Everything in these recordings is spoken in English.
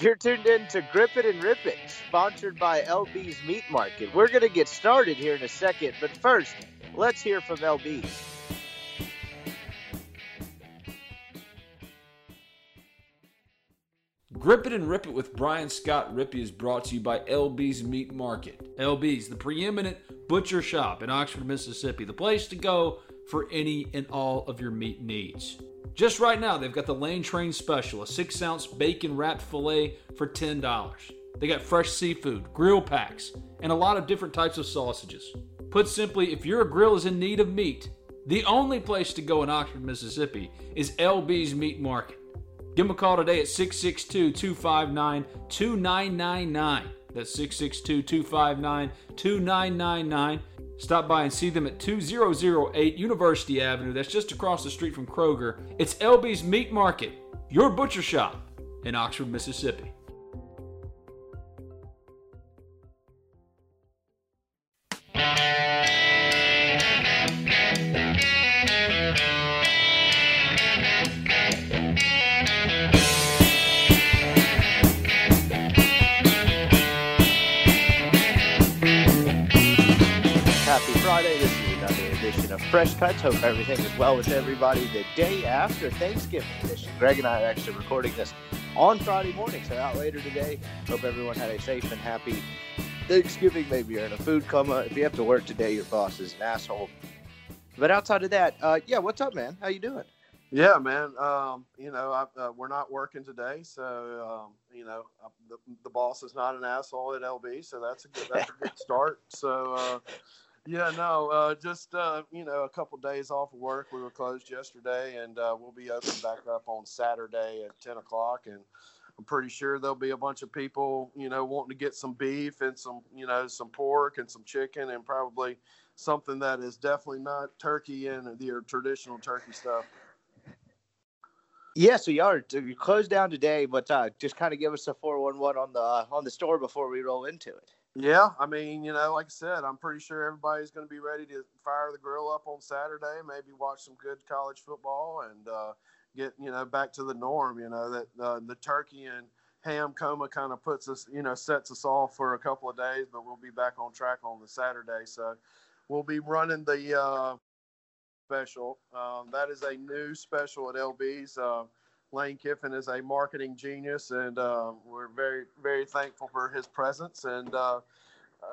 You're tuned in to Grip It and Rip It, sponsored by LB's Meat Market. We're going to get started here in a second, but first, let's hear from LB's. Grip It and Rip It with Brian Scott Rippee is brought to you by LB's Meat Market. LB's, the preeminent butcher shop in Oxford, Mississippi, the place to go for any and all of your meat needs. Just right now, they've got the Lane Train Special, a six ounce bacon wrapped filet for $10. They got fresh seafood, grill packs, and a lot of different types of sausages. Put simply, if your grill is in need of meat, the only place to go in Oxford, Mississippi is LB's Meat Market. Give them a call today at 662 259 2999. That's 662 259 2999. Stop by and see them at 2008 University Avenue. That's just across the street from Kroger. It's LB's Meat Market, your butcher shop in Oxford, Mississippi. Edition of Fresh Cuts. Hope everything is well with everybody the day after Thanksgiving edition. Greg and I are actually recording this on Friday morning, so out later today. Hope everyone had a safe and happy Thanksgiving. Maybe you're in a food coma. If you have to work today, your boss is an asshole. But outside of that, uh, yeah, what's up, man? How you doing? Yeah, man. Um, you know, I, uh, we're not working today, so um, you know, uh, the, the boss is not an asshole at LB, so that's a good that's a good start. So, uh, yeah, no, uh, just uh, you know, a couple days off of work. We were closed yesterday, and uh, we'll be open back up on Saturday at ten o'clock, and I'm pretty sure there'll be a bunch of people, you know, wanting to get some beef and some, you know, some pork and some chicken, and probably something that is definitely not turkey and the traditional turkey stuff. Yeah, so y'all are you closed down today, but uh, just kind of give us a four one one on the uh, on the store before we roll into it. Yeah, I mean, you know, like I said, I'm pretty sure everybody's going to be ready to fire the grill up on Saturday, maybe watch some good college football, and uh, get you know back to the norm. You know that uh, the turkey and ham coma kind of puts us, you know, sets us off for a couple of days, but we'll be back on track on the Saturday. So we'll be running the uh, special. Um, that is a new special at LB's. Uh, Lane Kiffin is a marketing genius, and uh, we're very, very thankful for his presence. And uh,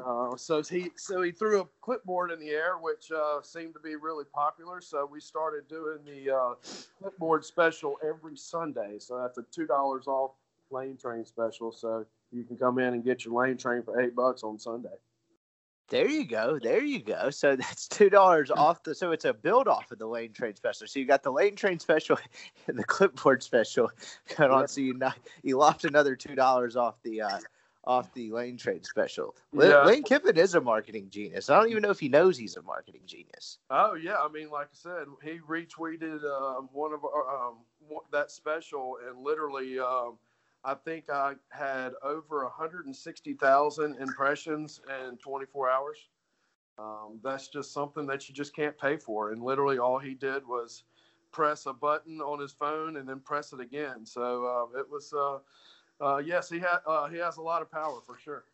uh, so he, so he threw a clipboard in the air, which uh, seemed to be really popular. So we started doing the uh, clipboard special every Sunday. So that's a two dollars off Lane Train special. So you can come in and get your Lane Train for eight bucks on Sunday. There you go. There you go. So that's two dollars off the. So it's a build off of the lane train special. So you got the lane train special and the clipboard special going on. So you not, you lopped another two dollars off the uh, off the lane train special. Yeah. Lane Kiffin is a marketing genius. I don't even know if he knows he's a marketing genius. Oh yeah, I mean, like I said, he retweeted um, one of our, um, that special, and literally, um, I think I had over 160,000 impressions in 24 hours. Um, that's just something that you just can't pay for. And literally, all he did was press a button on his phone and then press it again. So uh, it was, uh, uh, yes, he had uh, he has a lot of power for sure.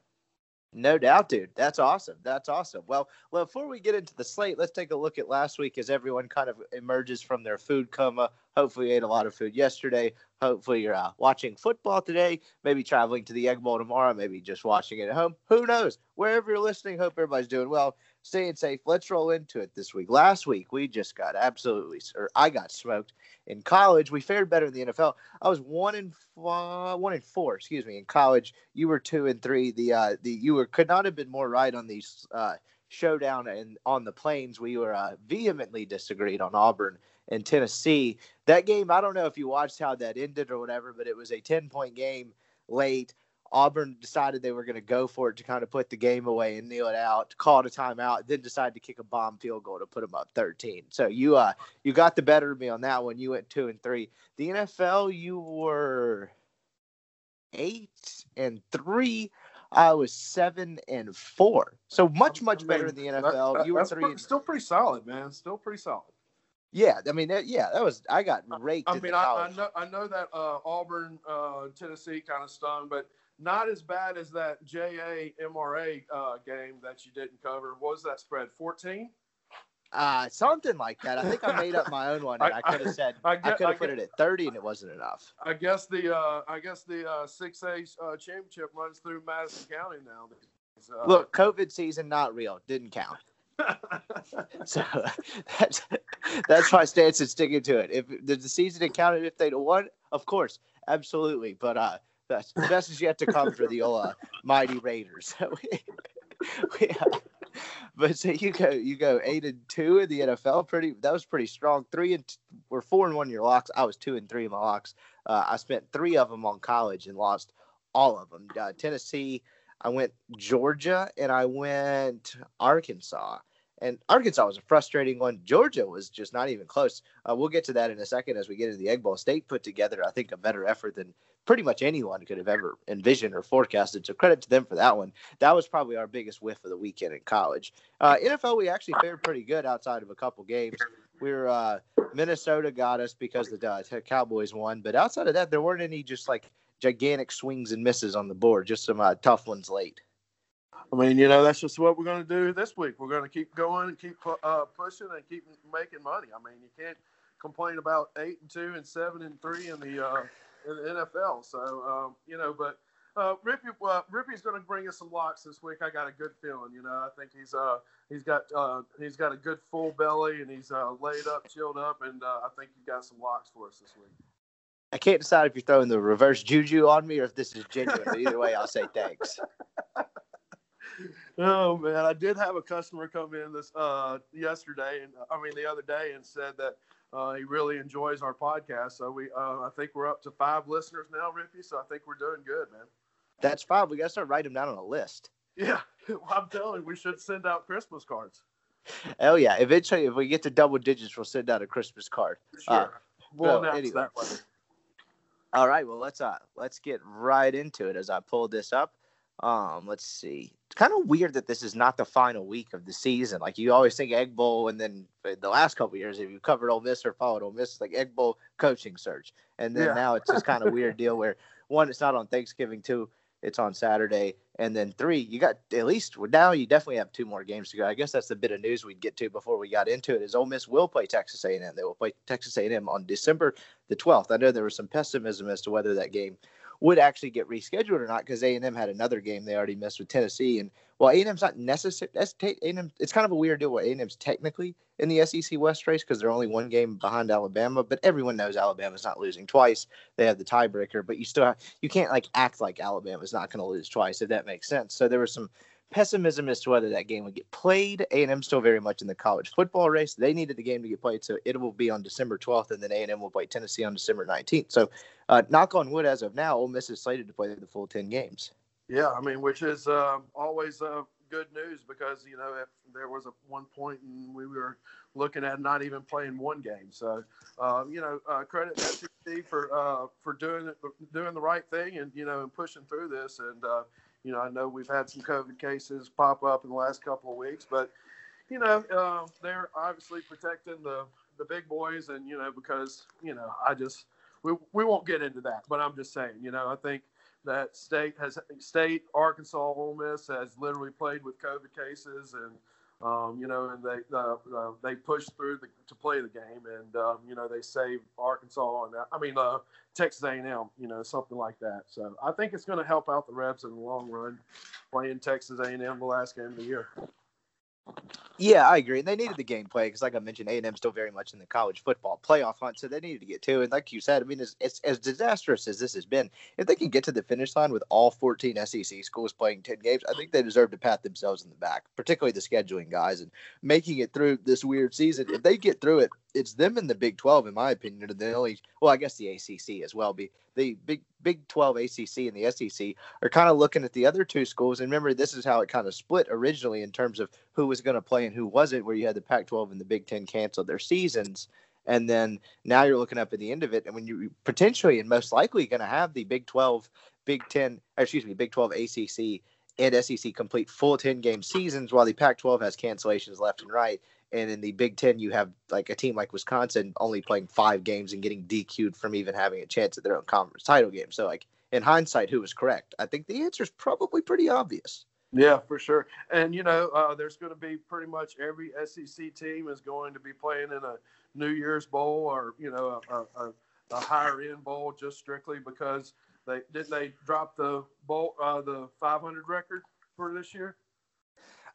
No doubt, dude. That's awesome. That's awesome. Well, well, before we get into the slate, let's take a look at last week as everyone kind of emerges from their food coma. Hopefully, ate a lot of food yesterday. Hopefully, you're uh, watching football today, maybe traveling to the Egg Bowl tomorrow, maybe just watching it at home. Who knows? Wherever you're listening, hope everybody's doing well, staying safe. Let's roll into it this week. Last week, we just got absolutely, or I got smoked in college. We fared better in the NFL. I was one in four, one in four, excuse me, in college. You were two and three. The uh, the you were could not have been more right on these uh, showdown and on the plains. We were uh, vehemently disagreed on Auburn and Tennessee. That game, I don't know if you watched how that ended or whatever, but it was a 10 point game late. Auburn decided they were going to go for it to kind of put the game away and kneel it out, called a timeout, then decided to kick a bomb field goal to put them up 13. So you uh you got the better of me on that one. You went two and three. The NFL, you were eight and three. I was seven and four. So much, much better in the NFL. That, that, you were three. Pretty, still pretty solid, man. Still pretty solid. Yeah, I mean, yeah, that was I got raked. I mean, I, I, know I know that uh, Auburn, uh, Tennessee kind of stung, but not as bad as that JA MRA uh, game that you didn't cover. What was that spread? Fourteen. Uh, something like that. I think I made up my own one, and I, I could have said I, I could have put it at thirty, and it wasn't enough. I guess the uh, I guess the uh, six A uh, championship runs through Madison County now. Uh, Look, COVID season not real. Didn't count. so that's that's my stance and sticking to it. If the season had counted if they'd won, of course, absolutely. But uh, that's the best is yet to come for the old uh, mighty Raiders. We, uh, but so you go you go eight and two in the NFL. Pretty that was pretty strong. Three and we're four and one in your locks. I was two and three in my locks. Uh, I spent three of them on college and lost all of them. Uh, Tennessee. I went Georgia and I went Arkansas. And Arkansas was a frustrating one. Georgia was just not even close. Uh, we'll get to that in a second as we get into the Egg Bowl. State put together, I think, a better effort than pretty much anyone could have ever envisioned or forecasted. So credit to them for that one. That was probably our biggest whiff of the weekend in college. Uh, NFL, we actually fared pretty good outside of a couple games. We were uh, Minnesota got us because the uh, Cowboys won, but outside of that, there weren't any just like gigantic swings and misses on the board. Just some uh, tough ones late. I mean, you know, that's just what we're going to do this week. We're going to keep going and keep uh, pushing and keep making money. I mean, you can't complain about eight and two and seven and three in the uh, in the NFL. So, um, you know, but uh, Rippee, uh, Rippee's going to bring us some locks this week. I got a good feeling. You know, I think he's uh he's got uh he's got a good full belly and he's uh, laid up, chilled up, and uh, I think you got some locks for us this week. I can't decide if you're throwing the reverse juju on me or if this is genuine. but either way, I'll say thanks. oh man, I did have a customer come in this uh, yesterday, and I mean the other day, and said that uh, he really enjoys our podcast. So we, uh, I think we're up to five listeners now, Rippee. So I think we're doing good, man. That's five. We got to start writing them down on a list. Yeah, well, I'm telling you, we should send out Christmas cards. Hell yeah! Eventually, if we get to double digits, we'll send out a Christmas card. Sure, uh, we'll announce anyway. All right, well let's uh let's get right into it as I pull this up. Um, let's see. It's kind of weird that this is not the final week of the season. Like you always think Egg Bowl, and then the last couple years, if you covered Ole Miss or followed Ole Miss, like Egg Bowl coaching search, and then yeah. now it's just kind of weird deal where one, it's not on Thanksgiving, two, it's on Saturday, and then three, you got at least now you definitely have two more games to go. I guess that's the bit of news we'd get to before we got into it. Is Ole Miss will play Texas A&M. They will play Texas A&M on December the 12th. I know there was some pessimism as to whether that game would actually get rescheduled or not because A&M had another game they already missed with Tennessee. And while A&M's not necessary, that's A&M. It's kind of a weird deal where A&M's technically in the SEC West race because they're only one game behind Alabama. But everyone knows Alabama's not losing twice. They have the tiebreaker, but you still have, you can't like act like Alabama's not going to lose twice if that makes sense. So there was some pessimism as to whether that game would get played. A&M still very much in the college football race. They needed the game to get played, so it will be on December 12th, and then A&M will play Tennessee on December 19th. So, uh, knock on wood, as of now, Ole Miss is slated to play the full 10 games. Yeah, I mean, which is uh, always uh, good news because you know there was a one point and we were looking at not even playing one game. So, uh, you know, uh, credit SEC for uh, for doing doing the right thing, and you know, and pushing through this. And uh, you know, I know we've had some COVID cases pop up in the last couple of weeks, but you know, uh, they're obviously protecting the the big boys, and you know, because you know, I just we we won't get into that, but I'm just saying, you know, I think that state has state Arkansas Ole Miss has literally played with COVID cases, and Um, you know, and they uh, uh, they pushed through the, to play the game, and um, you know they saved Arkansas and I mean uh, Texas A&M, you know, something like that. So I think it's going to help out the Rebs in the long run, playing Texas A&M the last game of the year. Yeah, I agree. And they needed the gameplay because, like I mentioned, A and M still very much in the college football playoff hunt, so they needed to get to. It. And like you said, I mean, it's, it's, as disastrous as this has been, if they can get to the finish line with all 14 SEC schools playing 10 games, I think they deserve to pat themselves in the back, particularly the scheduling guys and making it through this weird season. If they get through it, it's them in the Big 12, in my opinion, are the only. Well, I guess the ACC as well. Be the Big Big 12 ACC and the SEC are kind of looking at the other two schools. And remember, this is how it kind of split originally in terms of who was going to play and who wasn't, where you had the Pac 12 and the Big 10 canceled their seasons. And then now you're looking up at the end of it. And when you potentially and most likely going to have the Big 12, Big 10, excuse me, Big 12 ACC and SEC complete full 10 game seasons while the Pac 12 has cancellations left and right. And in the Big Ten, you have like a team like Wisconsin only playing five games and getting DQ'd from even having a chance at their own conference title game. So, like in hindsight, who was correct? I think the answer is probably pretty obvious. Yeah, for sure. And you know, uh, there's going to be pretty much every SEC team is going to be playing in a New Year's Bowl or you know a, a, a higher end bowl just strictly because they didn't they drop the bowl uh, the 500 record for this year.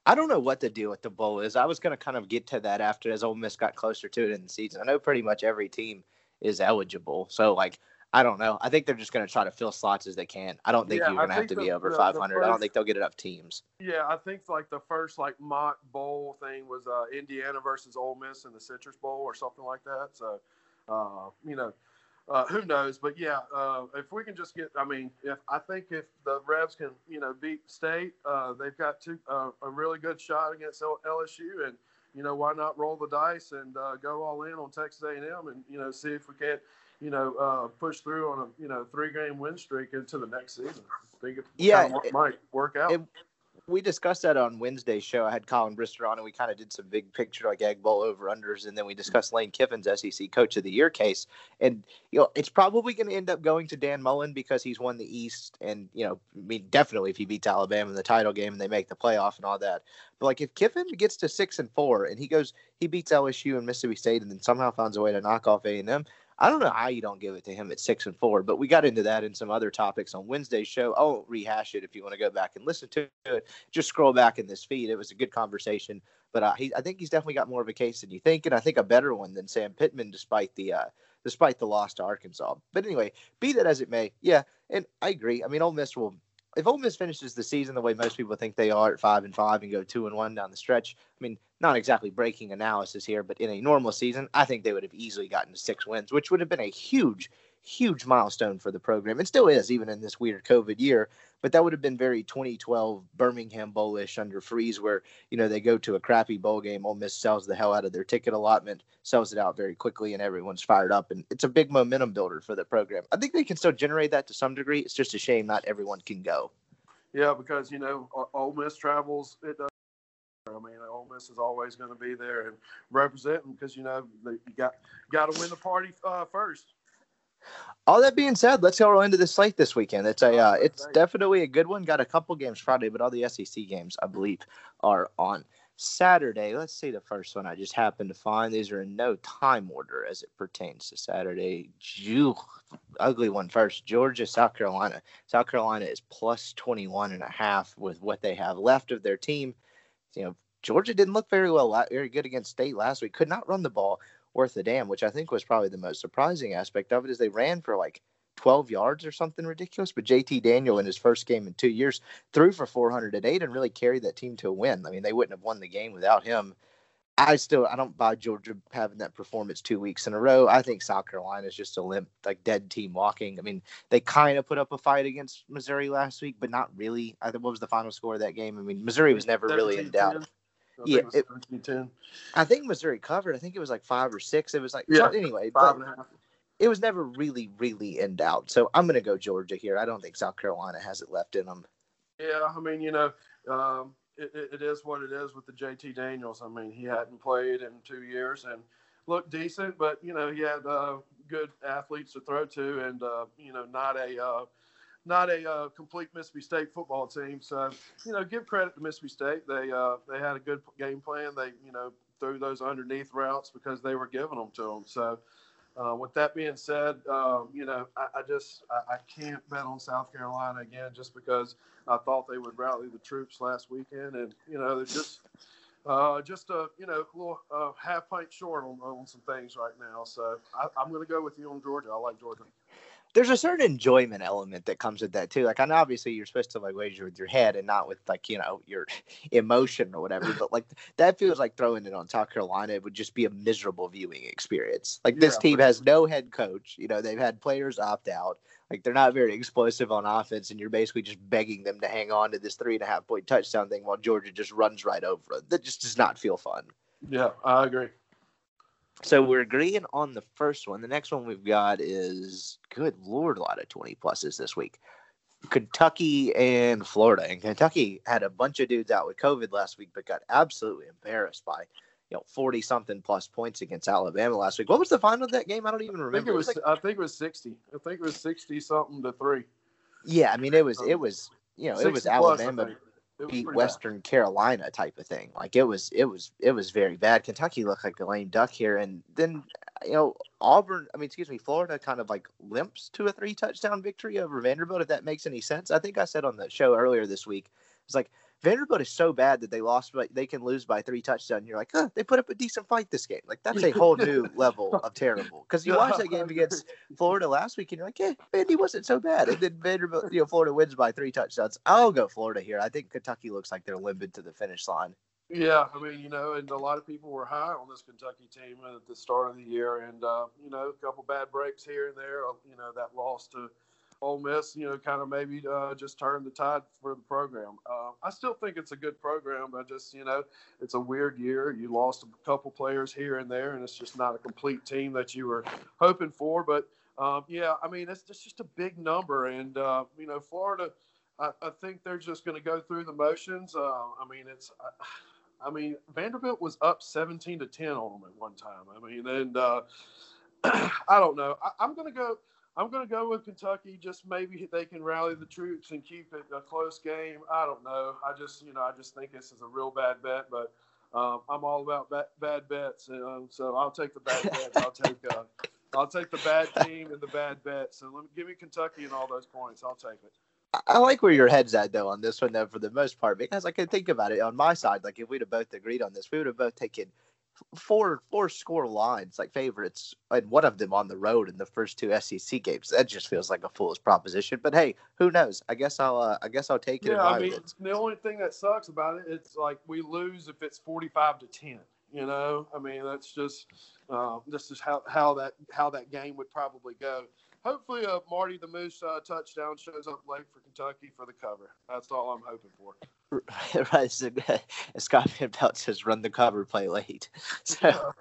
I don't know what the deal with the bowl is. I was going to kind of get to that after as Ole Miss got closer to it in the season. I know pretty much every team is eligible, so like I don't know. I think they're just going to try to fill slots as they can. I don't think yeah, you're going to have to the, be over the, 500. The first, I don't think they'll get enough teams. Yeah, I think like the first like mock bowl thing was uh, Indiana versus Ole Miss in the Citrus Bowl or something like that. So, uh, you know, uh, who knows? But yeah, uh, if we can just get, I mean, if I think if the Rebs can, you know, beat State, uh, they've got two, uh, a really good shot against LSU, and you know, why not roll the dice and uh, go all in on Texas A&M, and you know, see if we can't, you know, uh, push through on a you know three game win streak into the next season. I think it yeah, it, might work out. It, we discussed that on Wednesday's show. I had Colin Brister on, and we kind of did some big picture like Egg Bowl over unders, and then we discussed Lane Kiffin's SEC Coach of the Year case. And you know, it's probably going to end up going to Dan Mullen because he's won the East, and you know, I mean, definitely if he beats Alabama in the title game and they make the playoff and all that. But like if Kiffin gets to six and four, and he goes, he beats LSU and Mississippi State, and then somehow finds a way to knock off A and M. I don't know how you don't give it to him at six and four, but we got into that in some other topics on Wednesday's show. I won't rehash it if you want to go back and listen to it. Just scroll back in this feed. It was a good conversation, but uh, he, I think he's definitely got more of a case than you think, and I think a better one than Sam Pittman, despite the uh, despite the loss to Arkansas. But anyway, be that as it may, yeah, and I agree. I mean, Ole Miss will if Ole Miss finishes the season the way most people think they are at five and five and go two and one down the stretch, I mean, not exactly breaking analysis here, but in a normal season, I think they would have easily gotten six wins, which would have been a huge, huge milestone for the program. It still is, even in this weird COVID year. But that would have been very 2012 Birmingham Bowlish under Freeze, where you know they go to a crappy bowl game. Ole Miss sells the hell out of their ticket allotment, sells it out very quickly, and everyone's fired up. And it's a big momentum builder for the program. I think they can still generate that to some degree. It's just a shame not everyone can go. Yeah, because you know Ole Miss travels. It does. I mean, Ole Miss is always going to be there and representing because you know you got got to win the party uh, first. All that being said, let's go into the slate this weekend. It's a uh, it's definitely a good one. Got a couple games Friday, but all the SEC games I believe are on Saturday. Let's see the first one I just happened to find. These are in no time order as it pertains to Saturday. Jew, ugly one first. Georgia, South Carolina. South Carolina is plus 21 and a half with what they have left of their team. You know, Georgia didn't look very well, very good against State last week. Could not run the ball worth a damn, which I think was probably the most surprising aspect of it is they ran for like 12 yards or something ridiculous. But JT Daniel in his first game in two years threw for 408 and really carried that team to a win. I mean, they wouldn't have won the game without him. I still I don't buy Georgia having that performance two weeks in a row. I think South Carolina is just a limp, like dead team walking. I mean, they kind of put up a fight against Missouri last week, but not really. I think what was the final score of that game? I mean, Missouri was never really in doubt. I yeah, it, I think Missouri covered. I think it was like five or six. It was like yeah, anyway. Five and a half. It was never really, really in doubt. So I'm going to go Georgia here. I don't think South Carolina has it left in them. Yeah, I mean, you know, um, it, it is what it is with the JT Daniels. I mean, he hadn't played in two years and looked decent, but you know, he had uh, good athletes to throw to, and uh, you know, not a uh, not a uh, complete Mississippi State football team. So you know, give credit to Mississippi State. They uh, they had a good game plan. They you know threw those underneath routes because they were giving them to them. So. Uh, with that being said, um, you know, I, I just I, I, can't bet on South Carolina again just because I thought they would rally the troops last weekend, and you know they're just uh, just a you know little uh, half pint short on, on some things right now. So I, I'm going to go with you on Georgia. I like Georgia there's a certain enjoyment element that comes with that too. Like, I know obviously you're supposed to like wager with your head and not with like you know your emotion or whatever, but like that feels like throwing it on South Carolina. It would just be a miserable viewing experience. Like this yeah, team has no head coach. You know, they've had players opt out. Like they're not very explosive on offense, and you're basically just begging them to hang on to this three and a half point touchdown thing while Georgia just runs right over it. That just does not feel fun. Yeah, I agree. So we're agreeing on the first one. The next one we've got is good lord, a lot of 20 pluses this week. Kentucky and Florida. And Kentucky had a bunch of dudes out with COVID last week, but got absolutely embarrassed by you know 40 something plus points against Alabama last week. What was the final of that game? I don't even remember. I think it was, it was like, I think it was 60. I think it was 60 something to 3. Yeah, I mean it was it was you know, it was Alabama beat Western bad. Carolina type of thing. Like it was, it was, it was very bad. Kentucky looked like the lame duck here, and then you know Auburn. I mean, excuse me, Florida kind of like limps to a three touchdown victory over Vanderbilt. If that makes any sense, I think I said on the show earlier this week. It's like Vanderbilt is so bad that they lost, but they can lose by three touchdowns. You're like, huh, they put up a decent fight this game. Like that's a whole new level of terrible. Because you watch that game against Florida last week, and you're like, yeah, Vandy wasn't so bad. And then Vanderbilt, you know, Florida wins by three touchdowns. I'll go Florida here. I think Kentucky looks like they're limping to the finish line. Yeah, I mean, you know, and a lot of people were high on this Kentucky team at the start of the year, and uh, you know, a couple bad breaks here and there. You know, that loss to Ole Miss, you know, kind of maybe uh, just turn the tide for the program. Uh, I still think it's a good program. I just, you know, it's a weird year. You lost a couple players here and there, and it's just not a complete team that you were hoping for. But um, yeah, I mean, it's just, just a big number, and uh, you know, Florida. I, I think they're just going to go through the motions. Uh, I mean, it's. I mean, Vanderbilt was up 17 to 10 on them at one time. I mean, and uh, I don't know. I, I'm going to go. I'm going to go with Kentucky. Just maybe they can rally the troops and keep it a close game. I don't know. I just, you know, I just think this is a real bad bet, but um, I'm all about bad, bad bets, um, so I'll take the bad bets. I'll take, uh, I'll take the bad team and the bad bet. So let me give me Kentucky and all those points. I'll take it. I like where your head's at though on this one though for the most part because I can think about it on my side. Like if we'd have both agreed on this, we would have both taken four four score lines like favorites and one of them on the road in the first two SEC games. That just feels like a fool's proposition. But hey, who knows? I guess I'll uh, I guess I'll take it. Yeah, I mean, the only thing that sucks about it, it's like we lose if it's forty five to ten. You know, I mean, that's just uh, this is how how that how that game would probably go hopefully a Marty the Moose uh, touchdown shows up late for Kentucky for the cover. That's all I'm hoping for. right, Scott Van Pelt says run the cover, play late. So.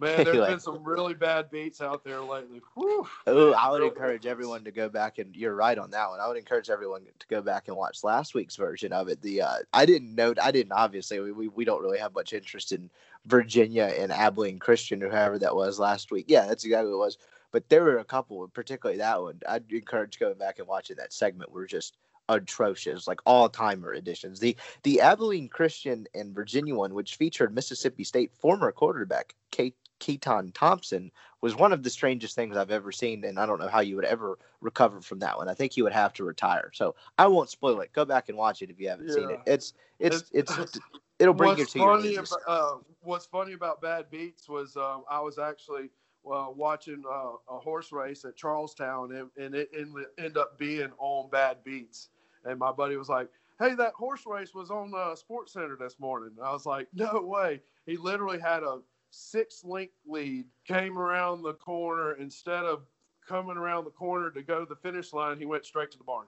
Man, there's anyway. been some really bad beats out there lately. Oh, I would encourage everyone to go back and you're right on that one. I would encourage everyone to go back and watch last week's version of it. The uh, I didn't know I didn't obviously we, we, we don't really have much interest in Virginia and Abilene Christian or whoever that was last week. Yeah, that's exactly what it was. But there were a couple, particularly that one. I'd encourage going back and watching that segment. We're just atrocious, like all timer editions. The the Abilene Christian and Virginia one, which featured Mississippi State former quarterback Kate Keytaon Thompson was one of the strangest things I've ever seen, and I don't know how you would ever recover from that one. I think you would have to retire. So I won't spoil it. Go back and watch it if you haven't yeah. seen it. It's it's it's, it's it'll bring you to your knees. About, uh, what's funny about Bad Beats was uh, I was actually uh, watching uh, a horse race at Charlestown, and, and it ended up being on Bad Beats. And my buddy was like, "Hey, that horse race was on uh, Sports Center this morning." And I was like, "No way!" He literally had a six-link lead, came around the corner instead of coming around the corner to go to the finish line. He went straight to the barn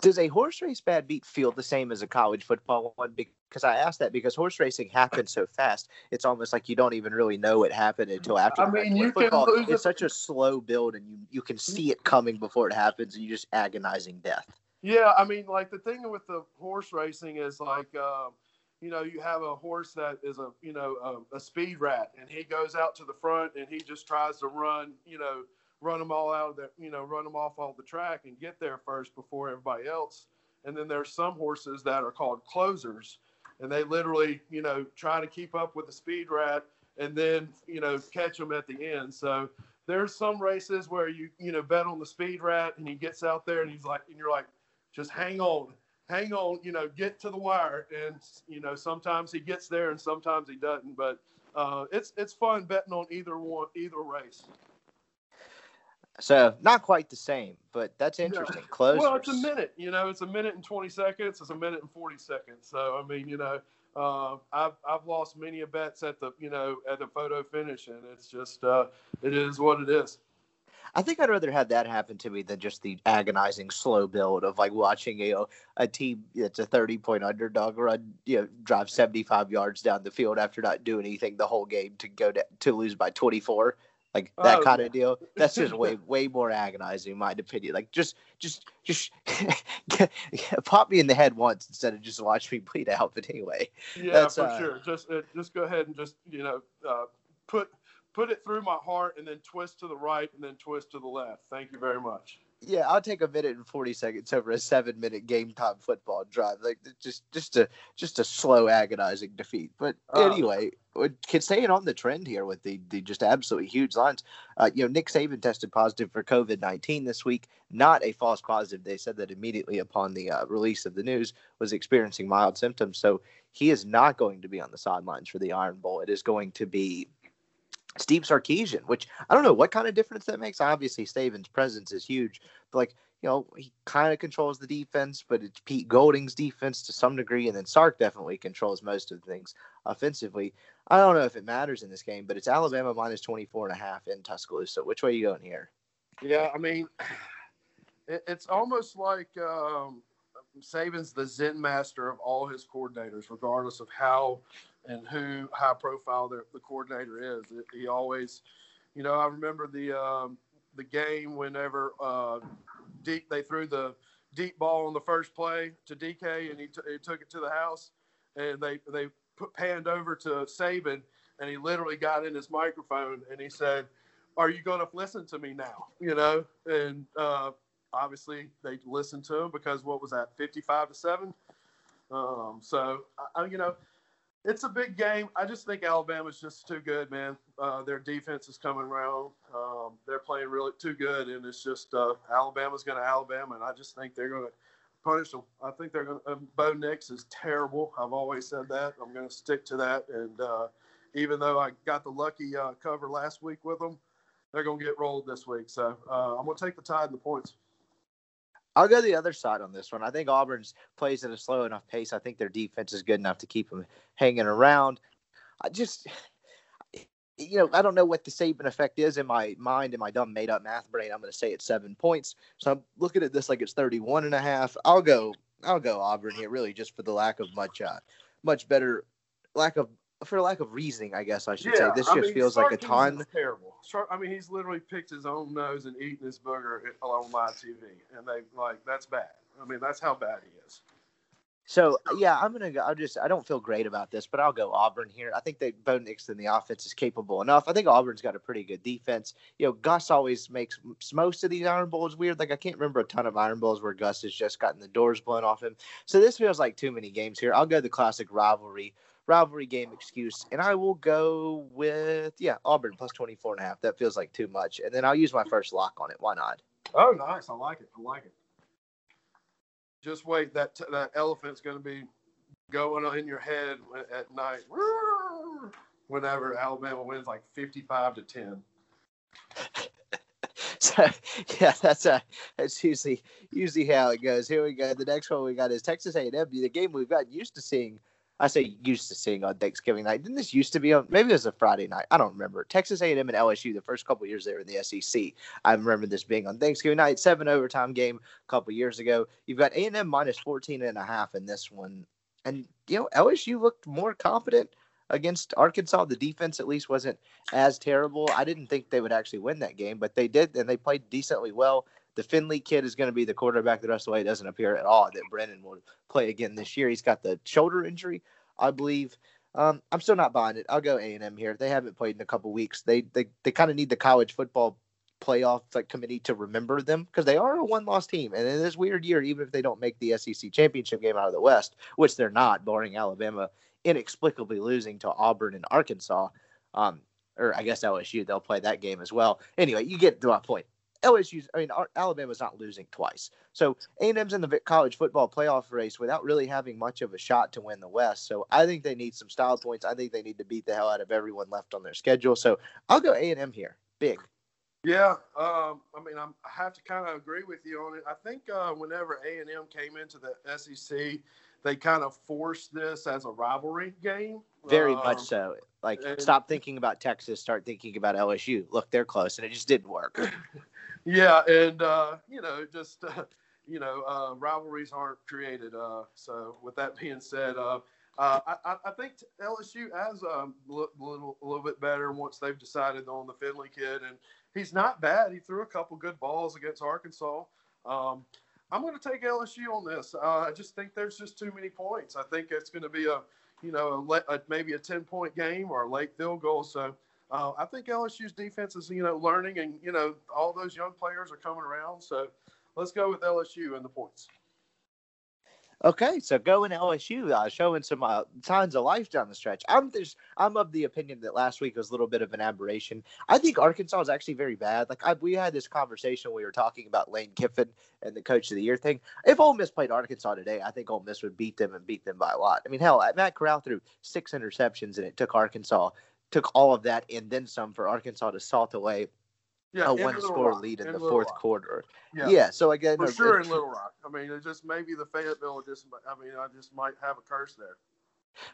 does a horse race bad beat feel the same as a college football one? Because I asked that because horse racing happens so fast, it's almost like you don't even really know it happened until after. I mean, you football, can lose it's such a slow build, and you you can see it coming before it happens, and you just agonizing death. Yeah, I mean, like the thing with the horse racing is like. Uh, you know, you have a horse that is a, you know, a, a speed rat, and he goes out to the front and he just tries to run, you know, run them all out of the, you know, run them off all the track and get there first before everybody else. And then there's some horses that are called closers, and they literally, you know, try to keep up with the speed rat and then, you know, catch them at the end. So there's some races where you, you know, bet on the speed rat and he gets out there and he's like, and you're like, just hang on, hang on, you know, get to the wire. And, you know, sometimes he gets there and sometimes he doesn't. But uh, it's it's fun betting on either one, either race. So not quite the same, but that's interesting. Close. Well, it's a minute. You know, it's a minute and twenty seconds. It's a minute and forty seconds. So I mean, you know, uh, I've I've lost many a bets at the you know at the photo finish, and it's just uh, it is what it is. I think I'd rather have that happen to me than just the agonizing slow build of like watching a a team that's a thirty point underdog run, you know, drive seventy five yards down the field after not doing anything the whole game to go to, to lose by twenty four like that oh, kind of deal. That's just way way more agonizing, in my opinion. Like just just just pop me in the head once instead of just watch me bleed out. But anyway, yeah, that's, for uh, sure. Just uh, just go ahead and just you know uh, put put it through my heart and then twist to the right and then twist to the left. Thank you very much yeah, I'll take a minute and forty seconds over a seven minute game time football drive. Like just just a just a slow, agonizing defeat. But uh, anyway, staying on the trend here with the the just absolutely huge lines. Uh, you know, Nick Saban tested positive for COVID nineteen this week. Not a false positive. They said that immediately upon the uh, release of the news was experiencing mild symptoms. So he is not going to be on the sidelines for the Iron Bowl. It is going to be Steve Sarkisian, which I don't know what kind of difference that makes. Obviously, Saban's presence is huge, but like you know, he kind of controls the defense, but it's Pete Golding's defense to some degree, and then Sark definitely controls most of the things offensively. I don't know if it matters in this game, but it's Alabama minus 24 and a half in Tuscaloosa. Which way are you going here? Yeah, I mean, it's almost like um, Saban's the Zen master of all his coordinators, regardless of how and who high profile the, the coordinator is. He always, you know, I remember the um, the game whenever uh, deep they threw the deep ball on the first play to DK and he, t- he took it to the house and they they put panned over to Saban and he literally got in his microphone and he said, "Are you going to listen to me now?" You know, and uh, obviously they listened to him because what was that, fifty-five to seven? Um, so I, you know, it's a big game. I just think Alabama's just too good, man. Uh, their defense is coming around. Um, they're playing really too good, and it's just uh, Alabama's going to Alabama, and I just think they're going to punish them. I think they're going to. Um, Bo Nix is terrible. I've always said that. I'm going to stick to that. And uh, even though I got the lucky uh, cover last week with them, they're going to get rolled this week. So uh, I'm going to take the tide and the points. I'll go the other side on this one. I think Auburn's plays at a slow enough pace. I think their defense is good enough to keep them hanging around. I just, you know, I don't know what the Saban effect is in my mind, in my dumb made up math brain. I'm going to say it's seven points. So I'm looking at this like it's 31 and a half. I'll go, I'll go Auburn here, really, just for the lack of much, uh, much better, lack of for lack of reasoning, I guess I should yeah, say. This I just mean, feels like a ton. Terrible. I mean, he's literally picked his own nose and eaten his booger on live TV, and they like that's bad. I mean, that's how bad he is. So yeah, I'm gonna go. I just I don't feel great about this, but I'll go Auburn here. I think that Bo Nixon, the offense, is capable enough. I think Auburn's got a pretty good defense. You know, Gus always makes most of these Iron Bowls weird. Like I can't remember a ton of Iron Bowls where Gus has just gotten the doors blown off him. So this feels like too many games here. I'll go the classic rivalry rivalry game excuse, and I will go with yeah Auburn plus 24 and a half. That feels like too much, and then I'll use my first lock on it. Why not? Oh, nice. I like it. I like it. Just wait. That that elephant's going to be going in your head at night. Whenever Alabama wins like 55 to 10. so yeah, that's a that's usually usually how it goes. Here we go. The next one we got is Texas A&M, the game we've got used to seeing I say used to seeing on Thanksgiving night. Didn't this used to be on? Maybe it was a Friday night. I don't remember. Texas A&M and LSU the first couple years they were in the SEC. I remember this being on Thanksgiving night, seven overtime game a couple years ago. You've got A&M minus 14 and a half in this one, and you know LSU looked more confident against Arkansas. The defense at least wasn't as terrible. I didn't think they would actually win that game, but they did, and they played decently well. The Finley kid is going to be the quarterback the rest of the way. It doesn't appear at all that Brennan will play again this year. He's got the shoulder injury, I believe. Um, I'm still not buying it. I'll go A and M here. They haven't played in a couple weeks. They they, they kind of need the college football playoff like committee to remember them because they are a one loss team. And in this weird year, even if they don't make the SEC championship game out of the West, which they're not, barring Alabama inexplicably losing to Auburn and Arkansas, um, or I guess LSU, they'll play that game as well. Anyway, you get to my point. LSU's, I mean, Alabama's not losing twice. So A&M's in the college football playoff race without really having much of a shot to win the West. So I think they need some style points. I think they need to beat the hell out of everyone left on their schedule. So I'll go A&M here, big. Yeah, um, I mean, I'm, i have to kind of agree with you on it. I think uh, whenever A and M came into the SEC, they kind of forced this as a rivalry game. Very um, much so. Like, and, stop thinking about Texas, start thinking about LSU. Look, they're close, and it just didn't work. yeah, and uh, you know, just uh, you know, uh, rivalries aren't created. Uh, so, with that being said, uh, uh, I, I, think LSU has a um, little, a little bit better once they've decided on the Finley kid, and he's not bad. He threw a couple good balls against Arkansas. Um, I'm going to take LSU on this. I just think there's just too many points. I think it's going to be a, you know, a, a, maybe a 10 point game or a late field goal. So uh, I think LSU's defense is, you know, learning and, you know, all those young players are coming around. So let's go with LSU and the points. Okay, so going LSU, uh, showing some uh, signs of life down the stretch. I'm just, I'm of the opinion that last week was a little bit of an aberration. I think Arkansas is actually very bad. Like I, we had this conversation, we were talking about Lane Kiffin and the Coach of the Year thing. If Ole Miss played Arkansas today, I think Ole Miss would beat them and beat them by a lot. I mean, hell, Matt Corral threw six interceptions, and it took Arkansas took all of that and then some for Arkansas to salt away yeah, a one score Rock, lead in, in the fourth Rock. quarter. Yeah. yeah. So again, for sure in Little Rock. I mean, it just maybe the Fayetteville just. I mean, I just might have a curse there.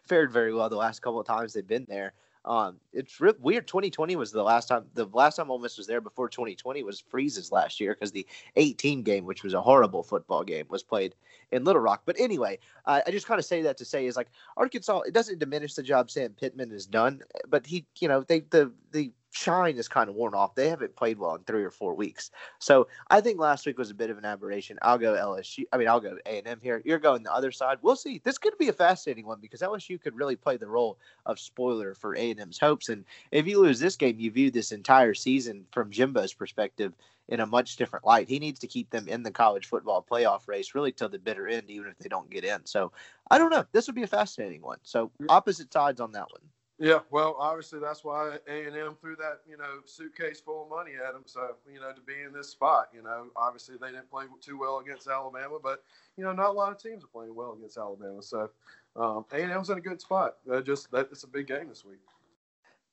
Fared very well the last couple of times they've been there. Um, it's re- weird. 2020 was the last time. The last time Ole Miss was there before 2020 was Freeze's last year because the 18 game, which was a horrible football game, was played in Little Rock. But anyway, uh, I just kind of say that to say is like Arkansas. It doesn't diminish the job Sam Pittman has done, but he, you know, they the the shine is kind of worn off. They haven't played well in three or four weeks. So I think last week was a bit of an aberration. I'll go LSU. I mean, I'll go A and M here. You're going the other side. We'll see. This could be a fascinating one because LSU could really play the role of spoiler for A and M's hopes. And if you lose this game, you view this entire season from Jimbo's perspective in a much different light. He needs to keep them in the college football playoff race really till the bitter end, even if they don't get in. So I don't know. This would be a fascinating one. So opposite sides on that one. Yeah, well, obviously that's why A and M threw that you know suitcase full of money at them. So you know to be in this spot, you know, obviously they didn't play too well against Alabama, but you know not a lot of teams are playing well against Alabama. So um, A and M's in a good spot. Uh, just that it's a big game this week.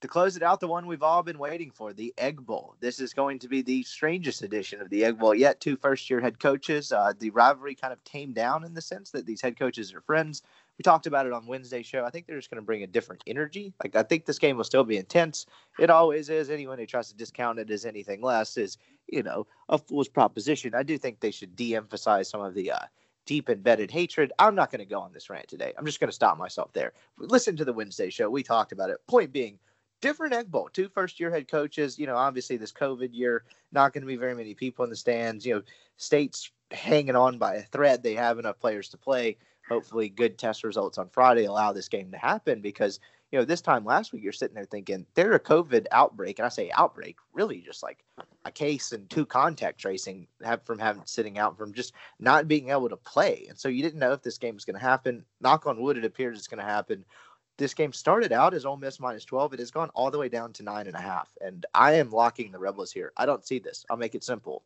To close it out, the one we've all been waiting for, the Egg Bowl. This is going to be the strangest edition of the Egg Bowl yet. Two first year head coaches. Uh, the rivalry kind of tamed down in the sense that these head coaches are friends we talked about it on Wednesday show. I think they're just going to bring a different energy. Like I think this game will still be intense. It always is. Anyone who tries to discount it as anything less is, you know, a fool's proposition. I do think they should de-emphasize some of the uh, deep embedded hatred. I'm not going to go on this rant today. I'm just going to stop myself there. Listen to the Wednesday show. We talked about it. Point being, different egg bowl. Two first year head coaches. You know, obviously this COVID year, not going to be very many people in the stands. You know, states hanging on by a thread. They have enough players to play hopefully good test results on Friday allow this game to happen because you know this time last week you're sitting there thinking there a COVID outbreak and I say outbreak really just like a case and two contact tracing have from having sitting out from just not being able to play and so you didn't know if this game was going to happen. Knock on wood, it appears it's going to happen. This game started out as Ole Miss minus 12. It has gone all the way down to nine and a half. And I am locking the Rebels here. I don't see this. I'll make it simple.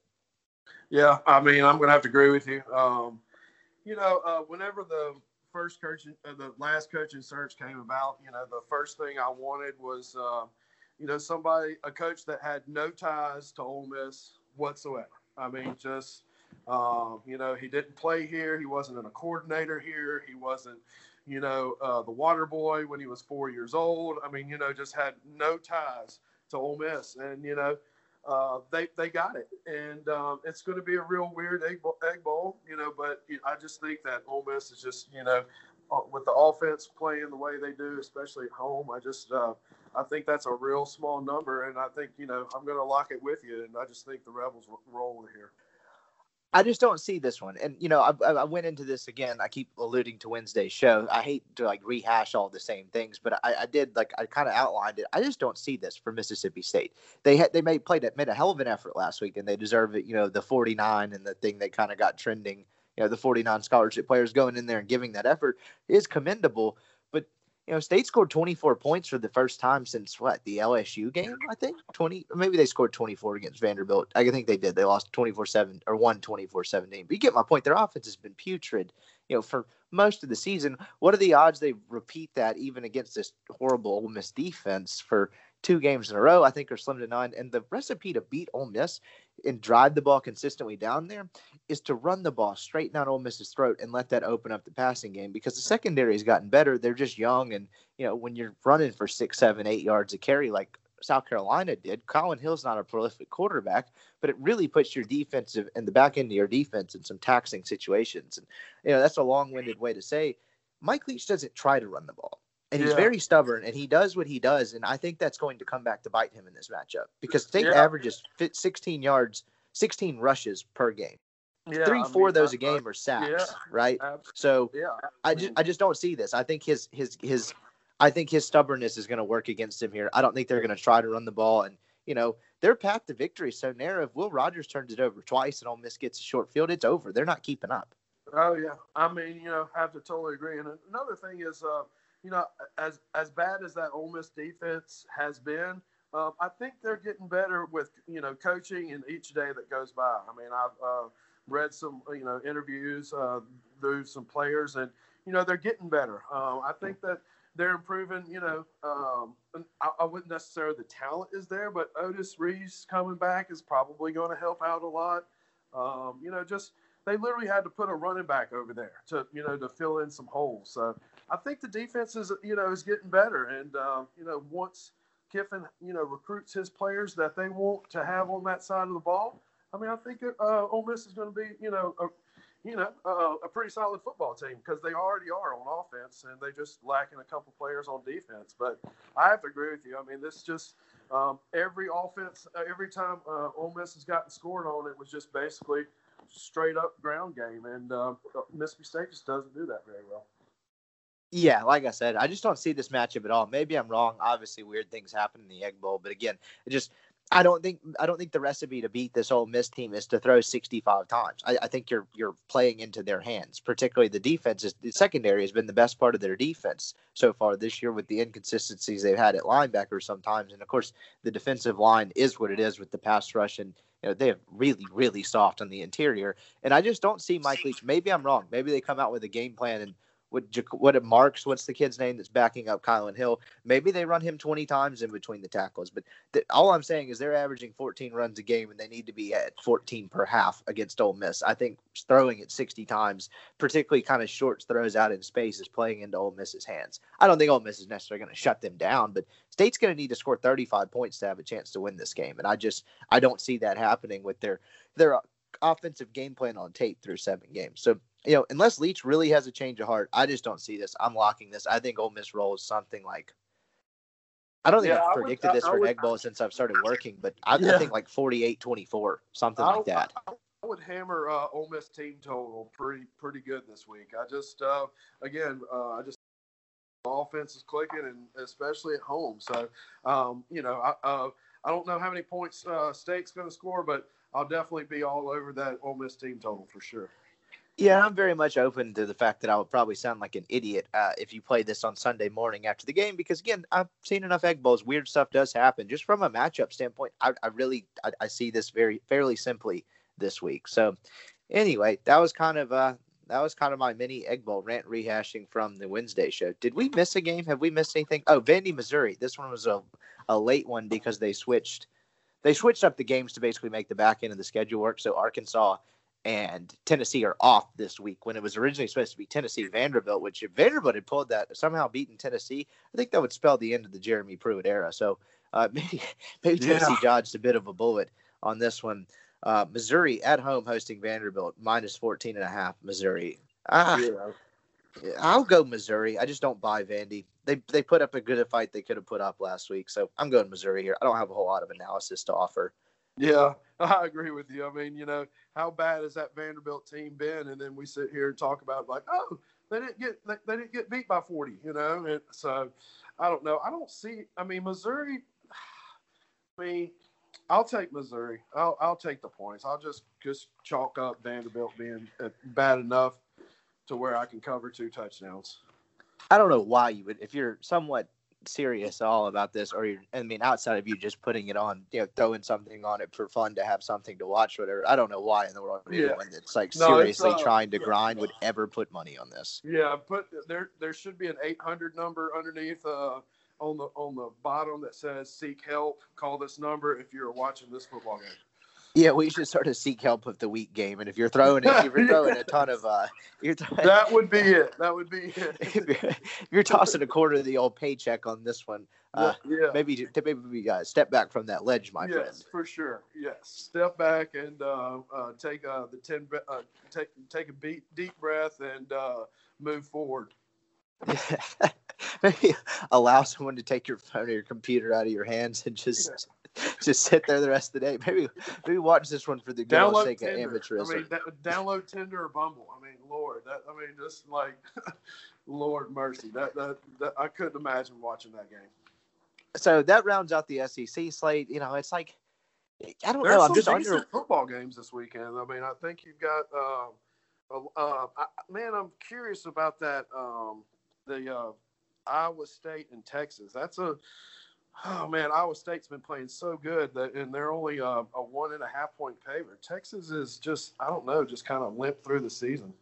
Yeah, I mean, I'm going to have to agree with you. Um, you know, uh, whenever the first coaching, uh, the last coaching search came about, you know, the first thing I wanted was, uh, you know, somebody, a coach that had no ties to Ole Miss whatsoever. I mean, just, um, you know, he didn't play here. He wasn't a coordinator here. He wasn't, you know, uh, the water boy when he was four years old. I mean, you know, just had no ties to Ole Miss. And, you know, uh, they they got it, and um, it's going to be a real weird egg bowl, egg bowl, you know. But I just think that Ole Miss is just you know uh, with the offense playing the way they do, especially at home. I just uh, I think that's a real small number, and I think you know I'm going to lock it with you, and I just think the Rebels roll here. I just don't see this one. And, you know, I, I went into this again. I keep alluding to Wednesday's show. I hate to like rehash all the same things, but I, I did like, I kind of outlined it. I just don't see this for Mississippi State. They had, they made, played, made a hell of an effort last week and they deserve it. You know, the 49 and the thing they kind of got trending, you know, the 49 scholarship players going in there and giving that effort is commendable you know, State scored 24 points for the first time since what the LSU game, I think 20, maybe they scored 24 against Vanderbilt. I think they did. They lost 24 seven or won 24 17. But you get my point. Their offense has been putrid, you know, for most of the season. What are the odds they repeat that even against this horrible Ole Miss defense for two games in a row? I think are slim to none. And the recipe to beat Ole Miss and drive the ball consistently down there is to run the ball straight down Ole Miss's throat and let that open up the passing game because the secondary has gotten better. They're just young, and you know when you're running for six, seven, eight yards a carry like South Carolina did, Kylin Hill's not a prolific quarterback, but it really puts your defensive and the back end of your defense in some taxing situations. And you know that's a long-winded way to say Mike Leach doesn't try to run the ball and he's yeah. very stubborn and he does what he does and i think that's going to come back to bite him in this matchup because state yeah. averages 16 yards 16 rushes per game. Yeah, three I four mean, of those I, a game are sacks right? Absolutely. so yeah I, just i just don't see this. I think his his his i think his stubbornness is going to work against him here. I don't think they're going to try to run the ball and you know their path to victory is so narrow. If will rogers turns it over twice and Ole Miss gets a short field it's over. They're not keeping up. Oh yeah. I mean you know i have to totally agree. And another thing is uh you know, as as bad as that Ole Miss defense has been, um, I think they're getting better with you know coaching and each day that goes by. I mean, I've uh, read some you know interviews uh, through some players, and you know they're getting better. Uh, I think that they're improving. You know, um, I, I, wouldn't necessarily the talent is there, but Otis Reese coming back is probably going to help out a lot. Um, you know, just they literally had to put a running back over there to you know to fill in some holes. So I think the defense is you know is getting better, and uh, you know once Kiffin you know recruits his players that they want to have on that side of the ball, I mean I think uh, Ole Miss is going to be you know a, you know uh, a pretty solid football team because they already are on offense and they just lacking a couple players on defense. But I have to agree with you. I mean this just um, every offense every time uh, Ole Miss has gotten scored on it was just basically straight up ground game, and uh, Mississippi State just doesn't do that very well. Yeah, like I said, I just don't see this matchup at all. Maybe I'm wrong. Obviously, weird things happen in the Egg Bowl, but again, it just I don't think I don't think the recipe to beat this Ole Miss team is to throw 65 times. I, I think you're you're playing into their hands. Particularly the defense is the secondary has been the best part of their defense so far this year with the inconsistencies they've had at linebacker sometimes, and of course the defensive line is what it is with the pass rush and you know they have really really soft on the interior. And I just don't see Mike Leach. Maybe I'm wrong. Maybe they come out with a game plan and what what Marks, what's the kid's name that's backing up Kylin Hill? Maybe they run him 20 times in between the tackles, but all I'm saying is they're averaging 14 runs a game, and they need to be at 14 per half against Ole Miss. I think throwing it 60 times, particularly kind of short throws out in space, is playing into Ole Miss's hands. I don't think Ole Miss is necessarily going to shut them down, but State's going to need to score 35 points to have a chance to win this game, and I just I don't see that happening with their their uh, offensive game plan on tape through seven games. So you know, unless Leach really has a change of heart, I just don't see this. I'm locking this. I think Ole Miss rolls something like. I don't think yeah, I've predicted would, this I, for I Egg Bowl since I've started working, but I, yeah. I think like 48-24, something like that. I, would hammer uh, Ole Miss team total pretty pretty good this week. I just uh, again, uh, I just offense is clicking, and especially at home. So, um, you know, I uh, I don't know how many points uh, State's going to score, but I'll definitely be all over that Ole Miss team total for sure. Yeah, I'm very much open to the fact that I would probably sound like an idiot uh, if you play this on Sunday morning after the game, because again, I've seen enough egg bowls. Weird stuff does happen. Just from a matchup standpoint, I, I really I, I, see this very fairly simply this week. So, anyway, that was kind of uh that was kind of my mini egg bowl rant rehashing from the Wednesday show. Did we miss a game? Have we missed anything? Oh, Vandy, Missouri. This one was a a late one because they switched they switched up the games to basically make the back end of the schedule work. So Arkansas and Tennessee are off this week when it was originally supposed to be Tennessee Vanderbilt, which if Vanderbilt had pulled that somehow beaten Tennessee, I think that would spell the end of the Jeremy Pruitt era. So uh, maybe maybe Tennessee yeah. dodged a bit of a bullet on this one. Uh, Missouri at home hosting Vanderbilt minus 14 and a half Missouri. Ah, yeah. I'll go Missouri. I just don't buy Vandy. They they put up a good fight they could have put up last week, so I'm going Missouri here. I don't have a whole lot of analysis to offer Yeah, I agree with you. I mean, you know, how bad has that Vanderbilt team been? And then we sit here and talk about like, oh, they didn't get they, they didn't get beat by 40, you know. And so, I don't know. I don't see. I mean, Missouri. I mean, I'll take Missouri. I'll I'll take the points. I'll just just chalk up Vanderbilt being uh, bad enough to where I can cover two touchdowns. I don't know why you would, if you're somewhat serious all about this, or you're, I mean, outside of you just putting it on, you know, throwing something on it for fun to have something to watch, whatever. I don't know why in the world Yeah. that's like No, seriously uh, trying to grind would ever put money on this. Yeah, put there. There should be an 800 number underneath uh, on the on the bottom that says "Seek help." Call this number if you're watching this football game. Yeah, we should sort of seek help with the week game, and if you're throwing it, if you're throwing a ton of, uh, you're th- That would be it. That would be if it. you're, if you're tossing a quarter of the old paycheck on this one, uh, yeah, maybe maybe we uh, step back from that ledge, my yes, friend. Yes, for sure. Yes, step back and uh, uh, take uh, the ten. Uh, take take a beat, deep breath and uh, move forward. maybe allow someone to take your phone or your computer out of your hands and just just sit there the rest of the day. Maybe maybe watch this one for the good Download sake of amateurism. I mean, that, download Tinder or Bumble. I mean, Lord, that I mean, just like, Lord mercy, that, that that I couldn't imagine watching that game. so that rounds out the SEC slate. You know, it's like I don't There's know. I'm just under. football games this weekend. I mean, I think you've got. Uh, uh, I, man, I'm curious about that. Um, the uh, Iowa State and Texas. That's a. Oh man, Iowa State's been playing so good that, and they're only uh, a one and a half point favorite. Texas is just, I don't know, just kind of limp through the season.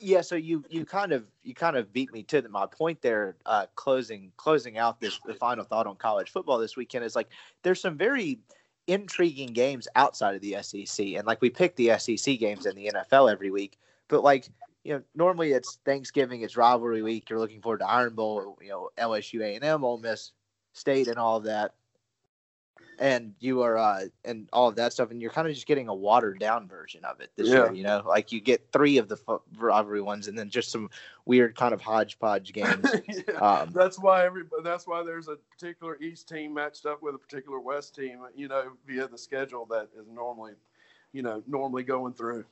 Yeah, so you you kind of you kind of beat me to the, my point there. Uh, closing closing out this the final thought on college football this weekend is like there's some very intriguing games outside of the SEC, and like we pick the SEC games in the NFL every week, but like you know normally it's Thanksgiving, it's rivalry week. You're looking forward to Iron Bowl, you know LSU, A and M, Ole Miss State, and all of that. And you are, uh, and all of that stuff, and you're kind of just getting a watered down version of it this Yeah. year. You know, like you get three of the fu- rivalry ones, and then just some weird kind of hodgepodge games. yeah. Um, That's why every. That's why there's a particular East team matched up with a particular West team. You know, via the schedule that is normally, you know, normally going through.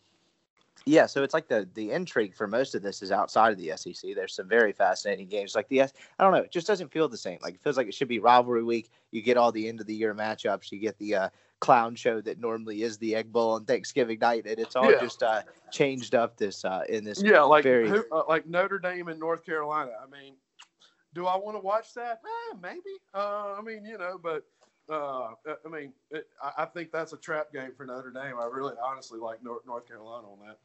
Yeah, so it's like the the intrigue for most of this is outside of the SEC. There's some very fascinating games. Like the S, I don't know, it just doesn't feel the same. Like it feels like it should be rivalry week. You get all the end of the year matchups. You get the uh, clown show that normally is the Egg Bowl on Thanksgiving night, and it's all Yeah. just uh, changed up this uh, in this. Yeah, like very- who, uh, like Notre Dame and North Carolina. I mean, do I want to watch that? Eh, maybe. Uh, I mean, you know, but uh, I mean, it, I, I think that's a trap game for Notre Dame. I really, honestly like North, North Carolina on that.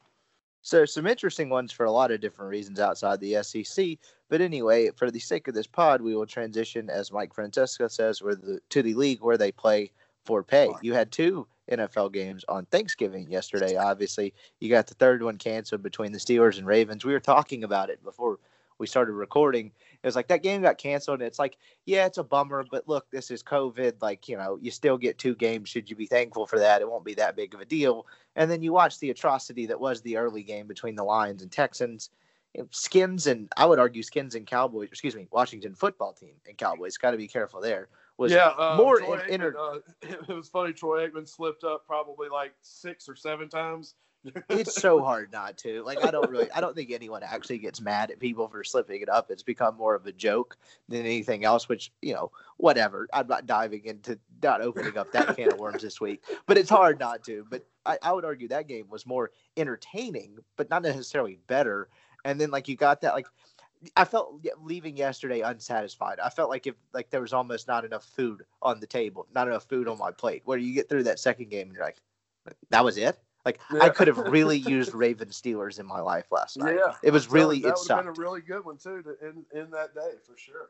So some interesting ones for a lot of different reasons outside the SEC. But anyway, for the sake of this pod, we will transition, as Mike Francesa says, where the, to the league where they play for pay. You had two NFL games on Thanksgiving yesterday. Obviously, you got the third one canceled between the Steelers and Ravens. We were talking about it before we started recording. It was like that game got canceled, and it's like, yeah, it's a bummer, but look, this is COVID. Like, you know, you still get two games. Should you be thankful for that? It won't be that big of a deal. And then you watch the atrocity that was the early game between the Lions and Texans. Skins and I would argue Skins and Cowboys, excuse me, Washington football team and Cowboys. Got to be careful there. Was yeah, uh, more Troy in, inter- uh, it was funny. Troy Aikman slipped up probably like six or seven times. It's so hard not to. Like I don't really I don't think anyone actually gets mad at people for slipping it up. It's become more of a joke than anything else, which, you know, whatever. I'm not diving into not opening up that can of worms this week. But it's hard not to. But I, I would argue that game was more entertaining, but not necessarily better. And then like you got that like I felt leaving yesterday unsatisfied. I felt like if like there was almost not enough food on the table, not enough food on my plate. Where you get through that second game and you're like, that was it. Like Yeah. I could have really used Raven Steelers in my life last night. Yeah, it was really that it would have been a really good one too to in in that day for sure.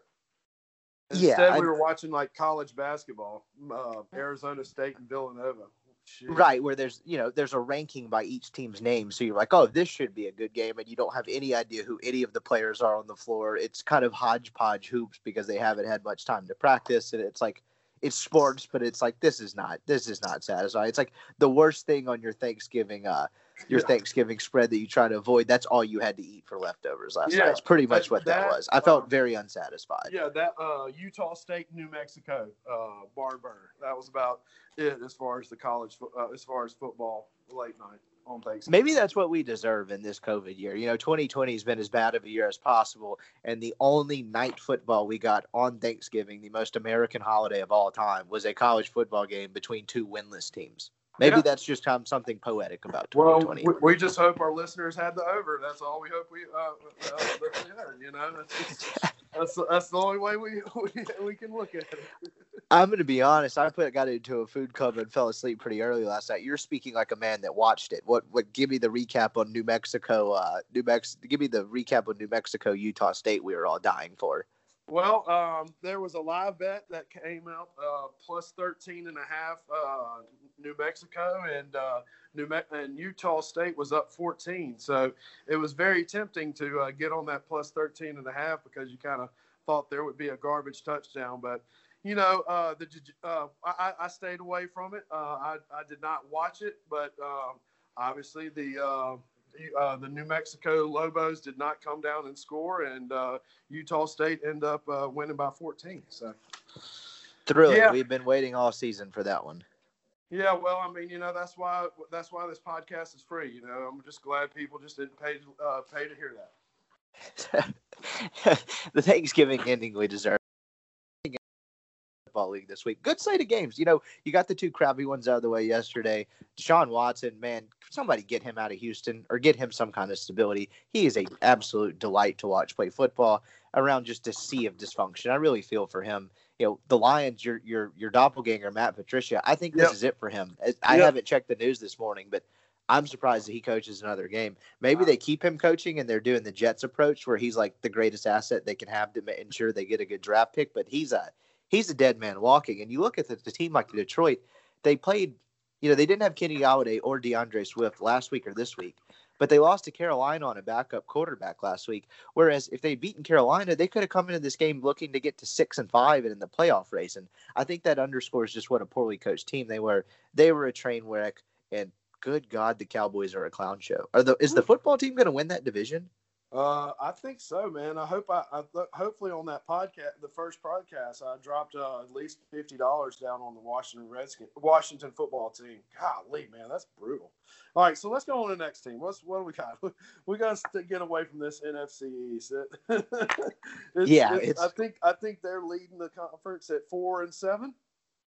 Yeah, Instead, I- we were watching like college basketball, uh, Arizona State and Villanova. Shit. Right, where there's you know there's a ranking by each team's name, so you're like, oh, this should be a good game, and you don't have any idea who any of the players are on the floor. It's kind of hodgepodge hoops because they haven't had much time to practice, and it's like it's sports, but it's like this is not this is not satisfying. It's like the worst thing on your Thanksgiving uh your Yeah. Thanksgiving spread that you try to avoid. That's all you had to eat for leftovers last Yeah, night. It's pretty much that- what that, that, was. I felt um, very unsatisfied. Yeah, that uh, Utah State, New Mexico uh, barn burner. That was about it as far as the college, uh, as far as football late night on Thanksgiving. Maybe that's what we deserve in this COVID year. You know, 2020 has been as bad of a year as possible, and the only night football we got on Thanksgiving, the most American holiday of all time, was a college football game between two winless teams. Maybe Yeah. that's just um, something poetic about Well, 2020. we, we just hope our listeners had the over. That's all we hope we uh, uh, had. You know, that's, that's that's the only way we we, we can look at it. I'm going to be honest. I put got into a food club and fell asleep pretty early last night. You're speaking like a man that watched it. What? What? Give me the recap on New Mexico. Uh, New Mex. Give me the recap on New Mexico, Utah State. We were all dying for. Well, um, there was a live bet that came out uh, plus 13 and a half uh, New Mexico and uh, New Me- and Utah State was up 14. So it was very tempting to uh, get on that plus 13 and a half because you kind of thought there would be a garbage touchdown. But, you know, uh, the, uh, I, I stayed away from it. I, I did not watch it, but um, obviously the uh, the New Mexico Lobos did not come down and score, and uh, Utah State end up uh, winning by 14. So, Thrilling. Yeah. We've been waiting all season for that one. yeah, well, I mean, you know, that's why that's why this podcast is free. You know, I'm just glad people just didn't pay uh, pay to hear that. the Thanksgiving ending we deserve. Football league this week. Good slate of games. You know, you got the two crappy ones out of the way yesterday. Deshaun Watson, man, somebody get him out of Houston or get him some kind of stability. He is a absolute delight to watch play football around just a sea of dysfunction. I really feel for him. You know, the Lions, your your your doppelganger Matt Patricia. I think this Yep. is it for him. I Yep. haven't checked the news this morning, but I'm surprised that he coaches another game. Maybe they keep him coaching and they're doing the Jets approach where he's like the greatest asset they can have to ensure they get a good draft pick. But he's a he's a dead man walking. And you look at the, the team like Detroit, they played, you know, they didn't have Kenny Golladay or D'Andre Swift last week or this week, but they lost to Carolina on a backup quarterback last week. Whereas if they'd beaten Carolina, they could have come into this game looking to get to six and five and in the playoff race. And I think that underscores just what a poorly coached team they were. They were a train wreck, and good God, the Cowboys are a clown show. Are the is the football team going to win that division? Uh, I think so, man. I hope I, I th- hopefully on that podcast, the first podcast, I dropped uh, at least fifty dollars down on the Washington Redskins, Washington football team. Golly, man, that's brutal. All right, so let's go on to the next team. What's what do we got? We got to get away from this NFC East. It's- Yeah, it's- it's- I think I think they're leading the conference at four and seven.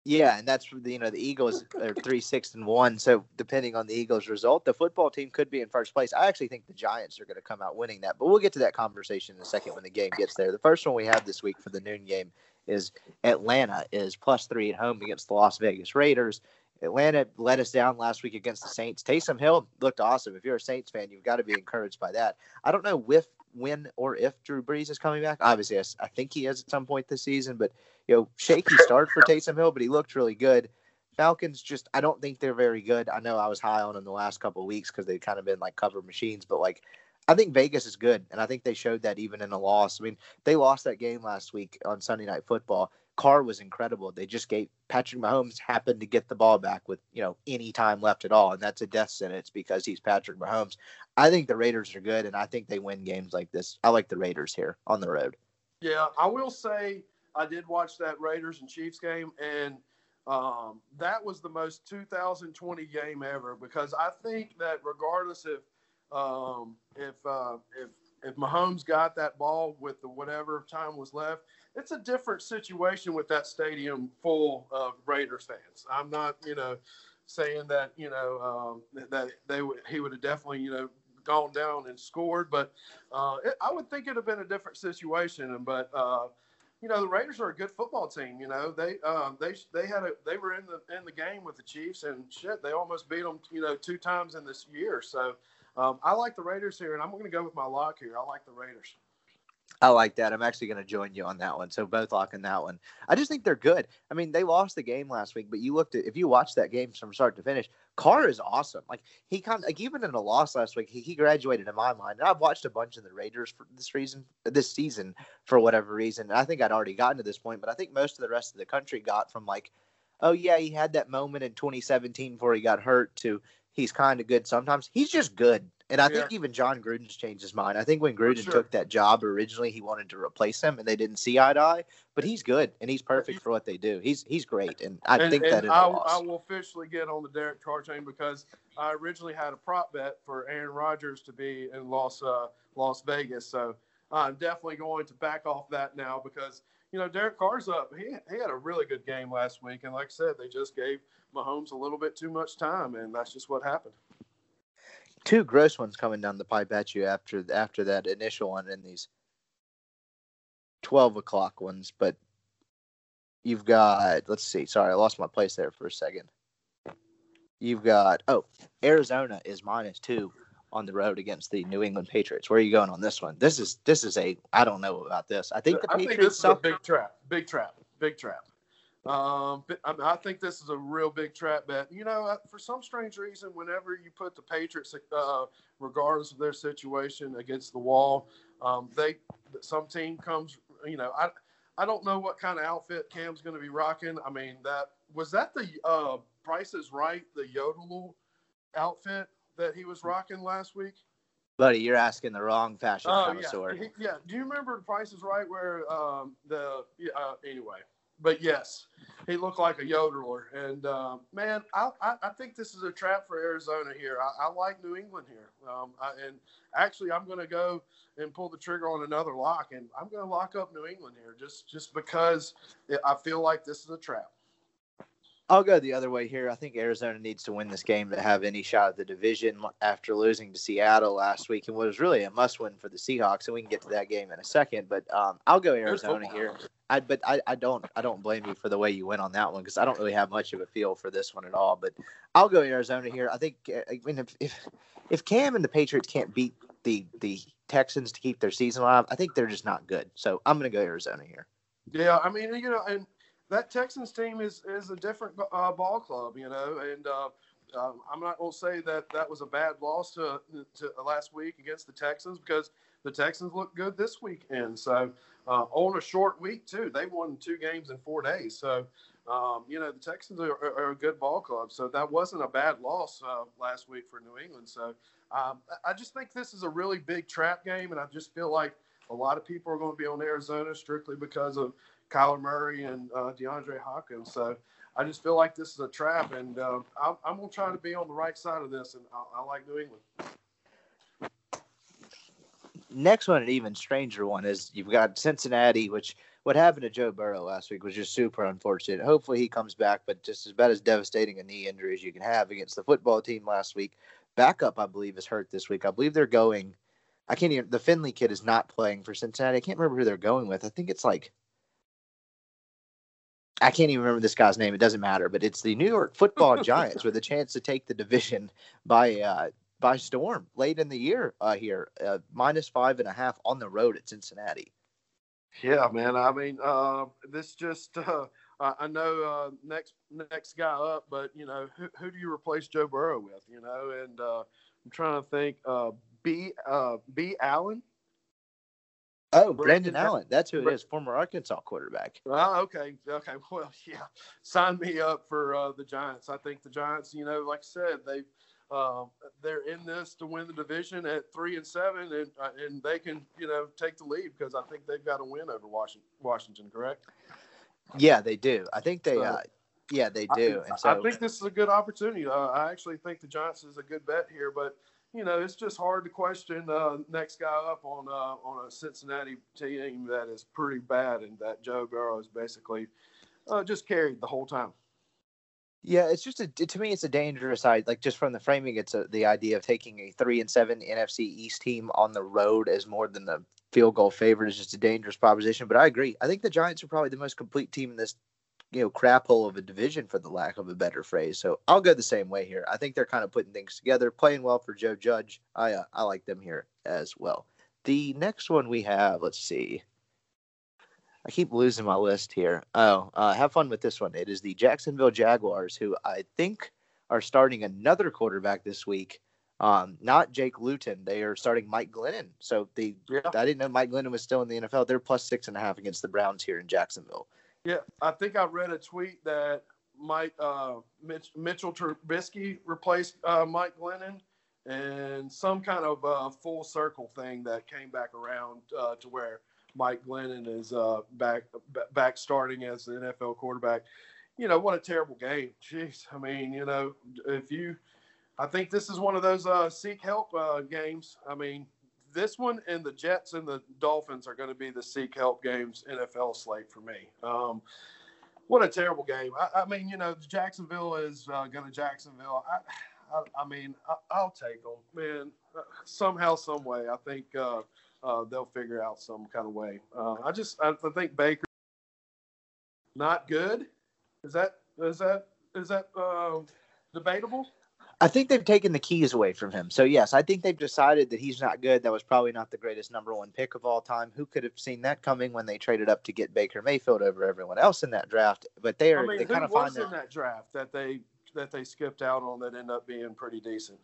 Yeah, and that's you know the Eagles are three six and one. So depending on the Eagles' result, the football team could be in first place. I actually think the Giants are going to come out winning that, but we'll get to that conversation in a second when the game gets there. The first one we have this week for the noon game is Atlanta is plus three at home against the Las Vegas Raiders. Atlanta let us down last week against the Saints. Taysom Hill looked awesome. If you're a Saints fan, you've got to be encouraged by that. I don't know if, when, or if Drew Brees is coming back. Obviously, I think he is at some point this season, but you know, shaky start for Taysom Hill, but he looked really good. Falcons just, I don't think they're very good. I know I was high on them the last couple weeks because they've kind of been like cover machines, but like, I think Vegas is good, and I think they showed that even in a loss. I mean, they lost that game last week on Sunday Night Football. Carr was incredible. They just gave Patrick Mahomes happened to get the ball back with you know any time left at all, and that's a death sentence because he's Patrick Mahomes. I think the Raiders are good, and I think they win games like this. I like the Raiders here on the road. Yeah, I will say I did watch that Raiders and Chiefs game, and um, that was the most 2020 game ever because I think that regardless if um, if uh, if if Mahomes got that ball with the whatever time was left, it's a different situation with that stadium full of Raiders fans. I'm not, you know, saying that you know um, that they would he would have definitely you know gone down and scored, but uh, it, I would think it'd have been a different situation. But uh, you know the Raiders are a good football team. You know they um, they they had a they were in the in the game with the Chiefs and shit they almost beat them you know two times in this year. So um, I like the Raiders here, and I'm going to go with my lock here. I like the Raiders. I like that. I'm actually going to join you on that one. So both locking that one. I just think they're good. I mean, they lost the game last week, but you looked at if you watched that game from start to finish, Carr is awesome. Like he kind like even in a loss last week, he, he graduated in my mind. And I've watched a bunch of the Raiders for this reason, this season for whatever reason. And I think I'd already gotten to this point, but I think most of the rest of the country got from like, oh yeah, he had that moment in 2017 before he got hurt to He's kind of good sometimes. He's just good. And I Yeah. think even Jon Gruden's changed his mind. I think when Gruden sure. took that job originally, he wanted to replace him, and they didn't see eye to eye. But he's good, and he's perfect for what they do. He's he's great, and I and, think and that I. I will officially get on the Derek Carr train because I originally had a prop bet for Aaron Rodgers to be in Las uh, Las Vegas. So I'm definitely going to back off that now because you know Derek Carr's up. He he had a really good game last week, and like I said, they just gave Mahomes a little bit too much time, and that's just what happened. Two gross ones coming down the pipe at you after after that initial one and these twelve o'clock ones. But you've got let's see. Sorry, I lost my place there for a second. You've got oh Arizona is minus two on the road against the New England Patriots. Where are you going on this one? This is this is a I don't know about this. I think the I think Patriots this is a big trap, big trap, big trap. Um, I, mean, I think this is a real big trap bet. You know, uh, for some strange reason, whenever you put the Patriots, uh, regardless of their situation, against the wall, um, they some team comes. You know, I I don't know what kind of outfit Cam's going to be rocking. I mean, that was that the uh, Price is Right, the Yodel outfit that he was rocking last week. Buddy, you're asking the wrong fashion Oh connoisseur. yeah, yeah. Do you remember Price is Right where um, the yeah, uh, anyway? But yes, he looked like a yodeler, and uh, man, I, I I think this is a trap for Arizona here. I, I like New England here, um, I, and actually, I'm going to go and pull the trigger on another lock, and I'm going to lock up New England here just just because I feel like this is a trap. I'll go the other way here. I think Arizona needs to win this game to have any shot at the division after losing to Seattle last week and was really a must win for the Seahawks. And we can get to that game in a second. But um, I'll go Arizona here. I, but I, I don't I don't blame you for the way you went on that one because I don't really have much of a feel for this one at all. But I'll go Arizona here. I think uh, I mean if if, if Cam and the Patriots can't beat the the Texans to keep their season alive, I think they're just not good. So I'm going to go Arizona here. Yeah, I mean, you know, and that Texans team is is a different uh, ball club, you know, and uh, um, I'm not going to say that that was a bad loss to, to last week against the Texans because the Texans look good this weekend. So uh, on a short week too, they won two games in four days. So um, you know the Texans are, are, a good ball club. So that wasn't a bad loss uh, last week for New England. So um, I just think this is a really big trap game, and I just feel like a lot of people are going to be on Arizona strictly because of Kyler Murray and uh, DeAndre Hopkins. So I just feel like this is a trap, and uh, I'm, I'm going to try to be on the right side of this, and I, I like New England. Next one, an even stranger one, is you've got Cincinnati, which what happened to Joe Burrow last week was just super unfortunate. Hopefully he comes back, but just about as devastating a knee injury as you can have against the football team last week. Backup, I believe, is hurt this week. I believe they're going. I can't even. The Finley kid is not playing for Cincinnati. I can't remember who they're going with. I think it's like. I can't even remember this guy's name. It doesn't matter, but it's the New York Football Giants with a chance to take the division by uh, by storm late in the year uh, here, uh, minus five and a half on the road at Cincinnati. Yeah, man. I mean, uh, this just uh, I know uh, next next guy up, but you know who, who do you replace Joe Burrow with? You know, and uh, I'm trying to think. Uh, B uh, B Allen. Oh, Brandon Brandon Allen. That's who it is, former Arkansas quarterback. Oh, okay, okay. Well, yeah. Sign me up for uh, the Giants. I think the Giants. You know, like I said, they uh, they're in this to win the division at three and seven, and uh, and they can you know take the lead because I think they've got a win over Washington. Washington, correct? Yeah, they do. I think they. So- Uh, yeah, they I- do. and I, think this is a good opportunity. Uh, I actually think the Giants is a good bet here, but you know it's just hard to question uh, next guy up on uh, on a Cincinnati team that is pretty bad and that Joe Burrow is basically uh, just carried the whole time. Yeah, it's just a to me, it's a dangerous side. Like just from the framing, it's a, the idea of taking a three and seven NFC East team on the road as more than the field goal favorite is just a dangerous proposition. But I agree. I think the Giants are probably the most complete team in this you know crap hole of a division for the lack of a better phrase. So I'll go the same way here. I think they're kind of putting things together, playing well for Joe Judge. I uh, I like them here as well. The next one we have, let's see. I keep losing my list here. Oh, uh, have fun with this one. It is the Jacksonville Jaguars, who I think are starting another quarterback this week. Um, not Jake Luton. They are starting Mike Glennon. So the Yeah. I didn't know Mike Glennon was still in the NFL. They're plus six and a half against the Browns here in Jacksonville. Yeah, I think I read a tweet that Mike uh, Mitch, Mitchell Trubisky replaced uh, Mike Glennon, and some kind of uh, full circle thing that came back around uh, to where Mike Glennon is uh, back back starting as the NFL quarterback. You know what a terrible game. Jeez, I mean, you know, if you, I think this is one of those uh, seek help games. I mean, this one and the Jets and the Dolphins are going to be the seek help games NFL slate for me. Um, what a terrible game. I, I, mean, you know, Jacksonville is uh, going to Jacksonville. I, I, I mean, I, will take them, man. Somehow, some way, I think uh, they'll figure out some kind of way. Uh, I just, I, think Baker not good. Is that is that is that uh, debatable? I think they've taken the keys away from him. So yes, I think they've decided that he's not good. That was probably not the greatest number one pick of all time. Who could have seen that coming when they traded up to get Baker Mayfield over everyone else in that draft? But they are I mean, they kind of find in that draft that they that they skipped out on that end up being pretty decent.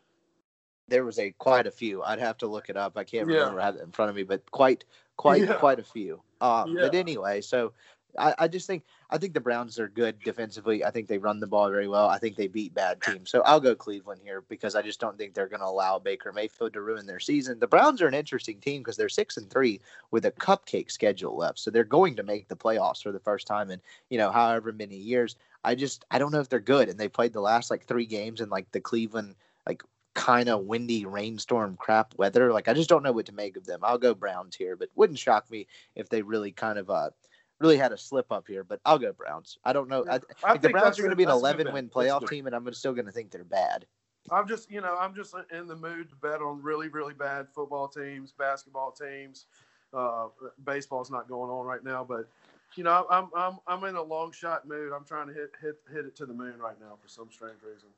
There was a quite a few. I'd have to look it up. I can't yeah. remember. I have it in front of me, but quite quite yeah. quite a few. Um, yeah. But anyway, so I, I, just think I think the Browns are good defensively. I think they run the ball very well. I think they beat bad teams. So I'll go Cleveland here because I just don't think they're going to allow Baker Mayfield to ruin their season. The Browns are an interesting team because they're six and three with a cupcake schedule left. So they're going to make the playoffs for the first time in you know however many years. I just I don't know if they're good. And they played the last like three games in like the Cleveland like kind of windy rainstorm crap weather. Like I just don't know what to make of them. I'll go Browns here, but wouldn't shock me if they really kind of uh really had a slip up here, but I'll go Browns. I don't know. I, I think the Browns are going to be an 11 win playoff team, and I'm still going to think they're bad. I'm just, you know, I'm just in the mood to bet on really, really bad football teams, basketball teams. Uh, baseball's not going on right now, but you know, I'm I'm I'm in a long shot mood. I'm trying to hit hit hit it to the moon right now for some strange reason.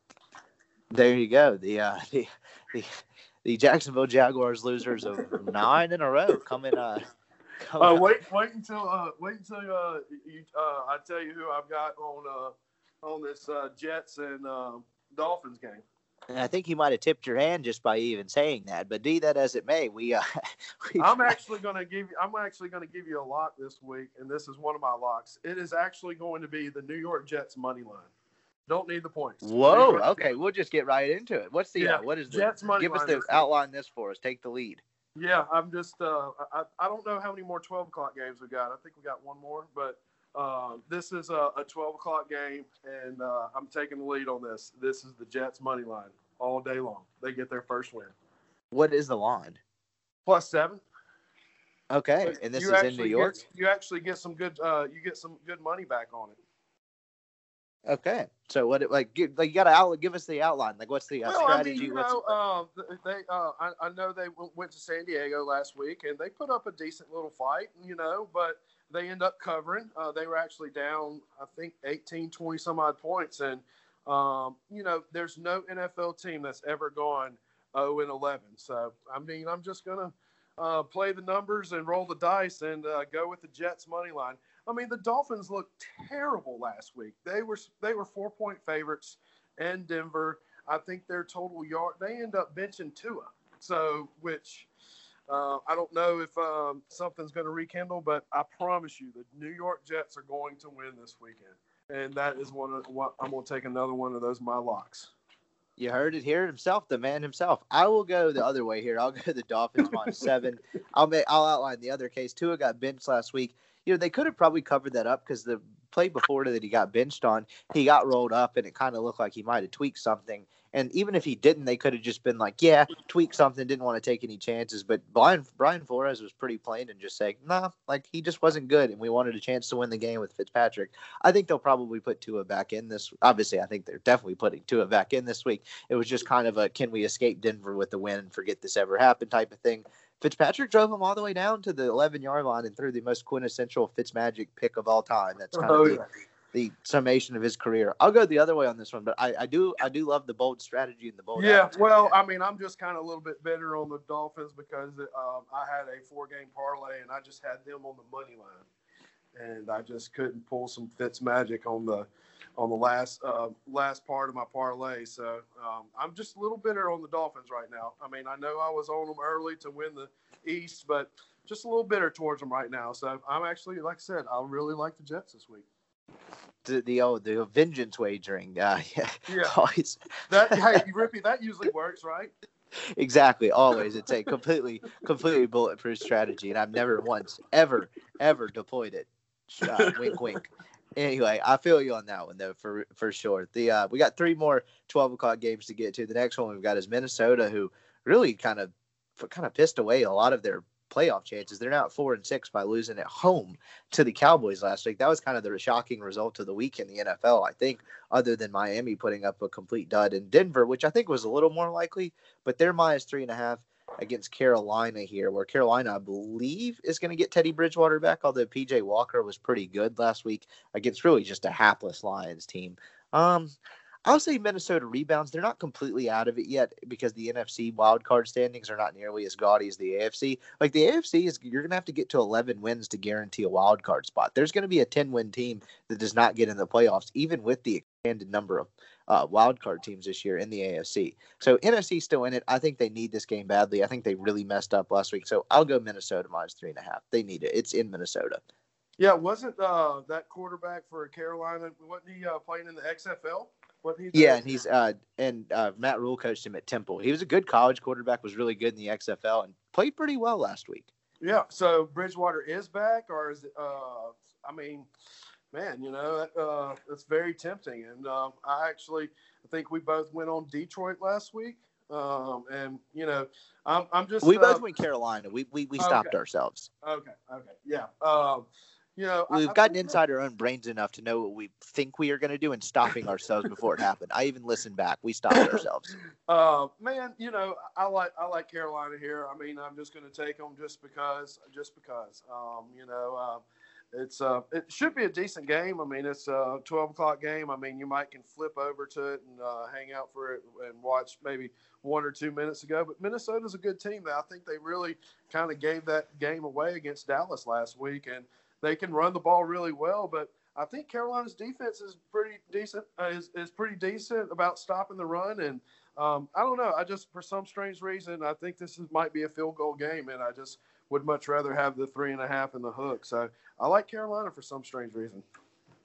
There you go. The uh, the the, the Jacksonville Jaguars losers of nine in a row coming uh uh, wait, wait until uh, wait until uh, you, uh, I tell you who I've got on uh, on this uh, Jets and uh, Dolphins game. And I think you might have tipped your hand just by even saying that. But be that as it may, we. Uh, I'm actually going to give you. I'm actually going to give you a lock this week, and this is one of my locks. It is actually going to be the New York Jets money line. Don't need the points. Whoa. Okay, we'll just get right into it. What's the? Uh, yeah, uh, what is the? Jets money give us the outline this for us. Take the lead. Yeah, I'm just uh, I, I don't know how many more 12 o'clock games we got. I think we got one more, but uh, this is a, a 12 o'clock game, and uh, I'm taking the lead on this. This is the Jets money line all day long. They get their first win. What is the line? Plus seven. Okay, and this is in New York. Get, you actually get some good. Uh, you get some good money back on it. Okay, so what like give, like you got to out give us the outline. Like what's the uh, well, strategy? I mean, you know, uh, they uh, I, I know they went to San Diego last week and they put up a decent little fight, you know, but they end up covering. Uh, they were actually down, I think, 18, 20 some odd points, and um, you know, there's no NFL team that's ever gone 0 and 11. So I mean, I'm just gonna uh, play the numbers and roll the dice and uh, go with the Jets money line. I mean, the Dolphins looked terrible last week. They were they were four point favorites in Denver. I think their total yard they end up benching Tua. So which uh, I don't know if um, something's going to rekindle, but I promise you, the New York Jets are going to win this weekend, and that is one of what I'm going to take another one of those my locks. You heard it here himself, the man himself. I will go the other way here. I'll go the Dolphins minus seven. I'll make. I'll outline the other case. Tua got benched last week you know, they could have probably covered that up because the play before that he got benched on, he got rolled up and it kind of looked like he might have tweaked something. And even if he didn't, they could have just been like, yeah, tweak something, didn't want to take any chances. But Brian, Brian Flores was pretty plain and just saying, nah, like he just wasn't good. And we wanted a chance to win the game with Fitzpatrick. I think they'll probably put Tua back in this. Obviously, I think they're definitely putting Tua back in this week. It was just kind of a can we escape Denver with the win and forget this ever happened type of thing. Fitzpatrick drove him all the way down to the 11 yard line and threw the most quintessential Fitzmagic pick of all time. That's kind oh, of the, yeah. the, summation of his career. I'll go the other way on this one, but I, I do I do love the bold strategy and the bold. Yeah, attitude. well, I mean, I'm just kind of a little bit bitter on the Dolphins because um, I had a four game parlay and I just had them on the money line, and I just couldn't pull some Fitzmagic on the on the last uh, last part of my parlay. So um, I'm just a little bitter on the Dolphins right now. I mean, I know I was on them early to win the East, but just a little bitter towards them right now. So I'm actually, like I said, I really like the Jets this week. the the oh the vengeance wagering. Uh, yeah, Yeah. always That hey, Rippee, that usually works, right? exactly always. It's a completely completely bulletproof strategy, and I've never once ever ever deployed it. Uh, wink, wink. Anyway, I feel you on that one though for for sure. The uh, we got three more twelve o'clock games to get to. The next one we've got is Minnesota, who really kind of kind of pissed away a lot of their playoff chances. They're now at four and six by losing at home to the Cowboys last week. That was kind of the shocking result of the week in the NFL, I think, other than Miami putting up a complete dud in Denver, which I think was a little more likely. But they're minus three and a half against Carolina here, where Carolina, I believe, is going to get Teddy Bridgewater back, although PJ Walker was pretty good last week against really just a hapless Lions team. Um, I'll say Minnesota rebounds. They're not completely out of it yet because the NFC wildcard standings are not nearly as gaudy as the AFC. Like the AFC is, you're going to have to get to 11 wins to guarantee a wildcard spot. There's going to be a 10 win team that does not get in the playoffs, even with the expanded number of uh, wildcard teams this year in the AFC. So NFC still in it. I think they need this game badly. I think they really messed up last week. So I'll go Minnesota minus three and a half. They need it. It's in Minnesota. Yeah, wasn't uh, that quarterback for Carolina? Wasn't he uh, playing in the XFL? He? Yeah, and he's uh and uh, Matt Rhule coached him at Temple. He was a good college quarterback. Was really good in the XFL and played pretty well last week. Yeah. So Bridgewater is back, or is it? Uh, I mean, man, you know, uh, it's very tempting. And um, I actually, I think we both went on Detroit last week. Um, and you know, I'm, I'm just. We uh, both went Carolina. We we, we stopped Okay. ourselves. Okay. Okay. Yeah. Um, you know, We've I gotten think inside our own brains enough to know what we think we are going to do and stopping ourselves before it happened. I even listened back. We stopped ourselves. Uh, man, you know, I like I like Carolina here. I mean, I'm just going to take them just because, just because. Um, you know, uh, it's uh, it should be a decent game. I mean, it's a 12 o'clock game. I mean, you might can flip over to it and uh, hang out for it and watch maybe one or two minutes ago. But Minnesota's a good team. I think they really kind of gave that game away against Dallas last week, and they can run the ball really well. But I think Carolina's defense is pretty decent. Uh, is is pretty decent about stopping the run, and um, I don't know. I just for some strange reason I think this is, might be a field goal game, and I just would much rather have the three and a half in the hook. So I like Carolina for some strange reason.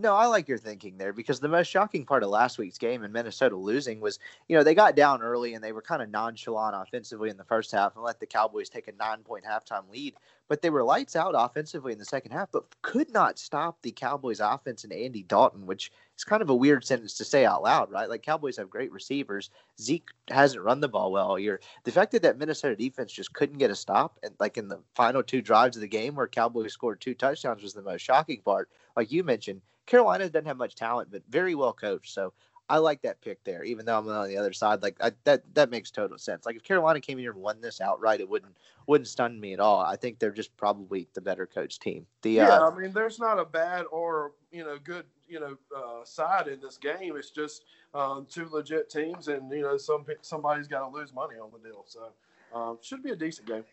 No, I like your thinking there because the most shocking part of last week's game and Minnesota losing was, you know, they got down early and they were kind of nonchalant offensively in the first half and let the Cowboys take a nine point halftime lead. But they were lights out offensively in the second half, but could not stop the Cowboys offense and Andy Dalton, which is kind of a weird sentence to say out loud, right? Like Cowboys have great receivers. Zeke hasn't run the ball well all year. The fact that that Minnesota defense just couldn't get a stop, and like in the final two drives of the game where Cowboys scored two touchdowns was the most shocking part. Like you mentioned, Carolina doesn't have much talent, but very well coached. So I like that pick there, even though I'm on the other side. Like I, that, that makes total sense. Like if Carolina came in here and won this outright, it wouldn't wouldn't stun me at all. I think they're just probably the better coach team. The Yeah, uh, I mean, there's not a bad or you know good you know uh, side in this game. It's just um, two legit teams, and you know some somebody's got to lose money on the deal. So um, should be a decent game.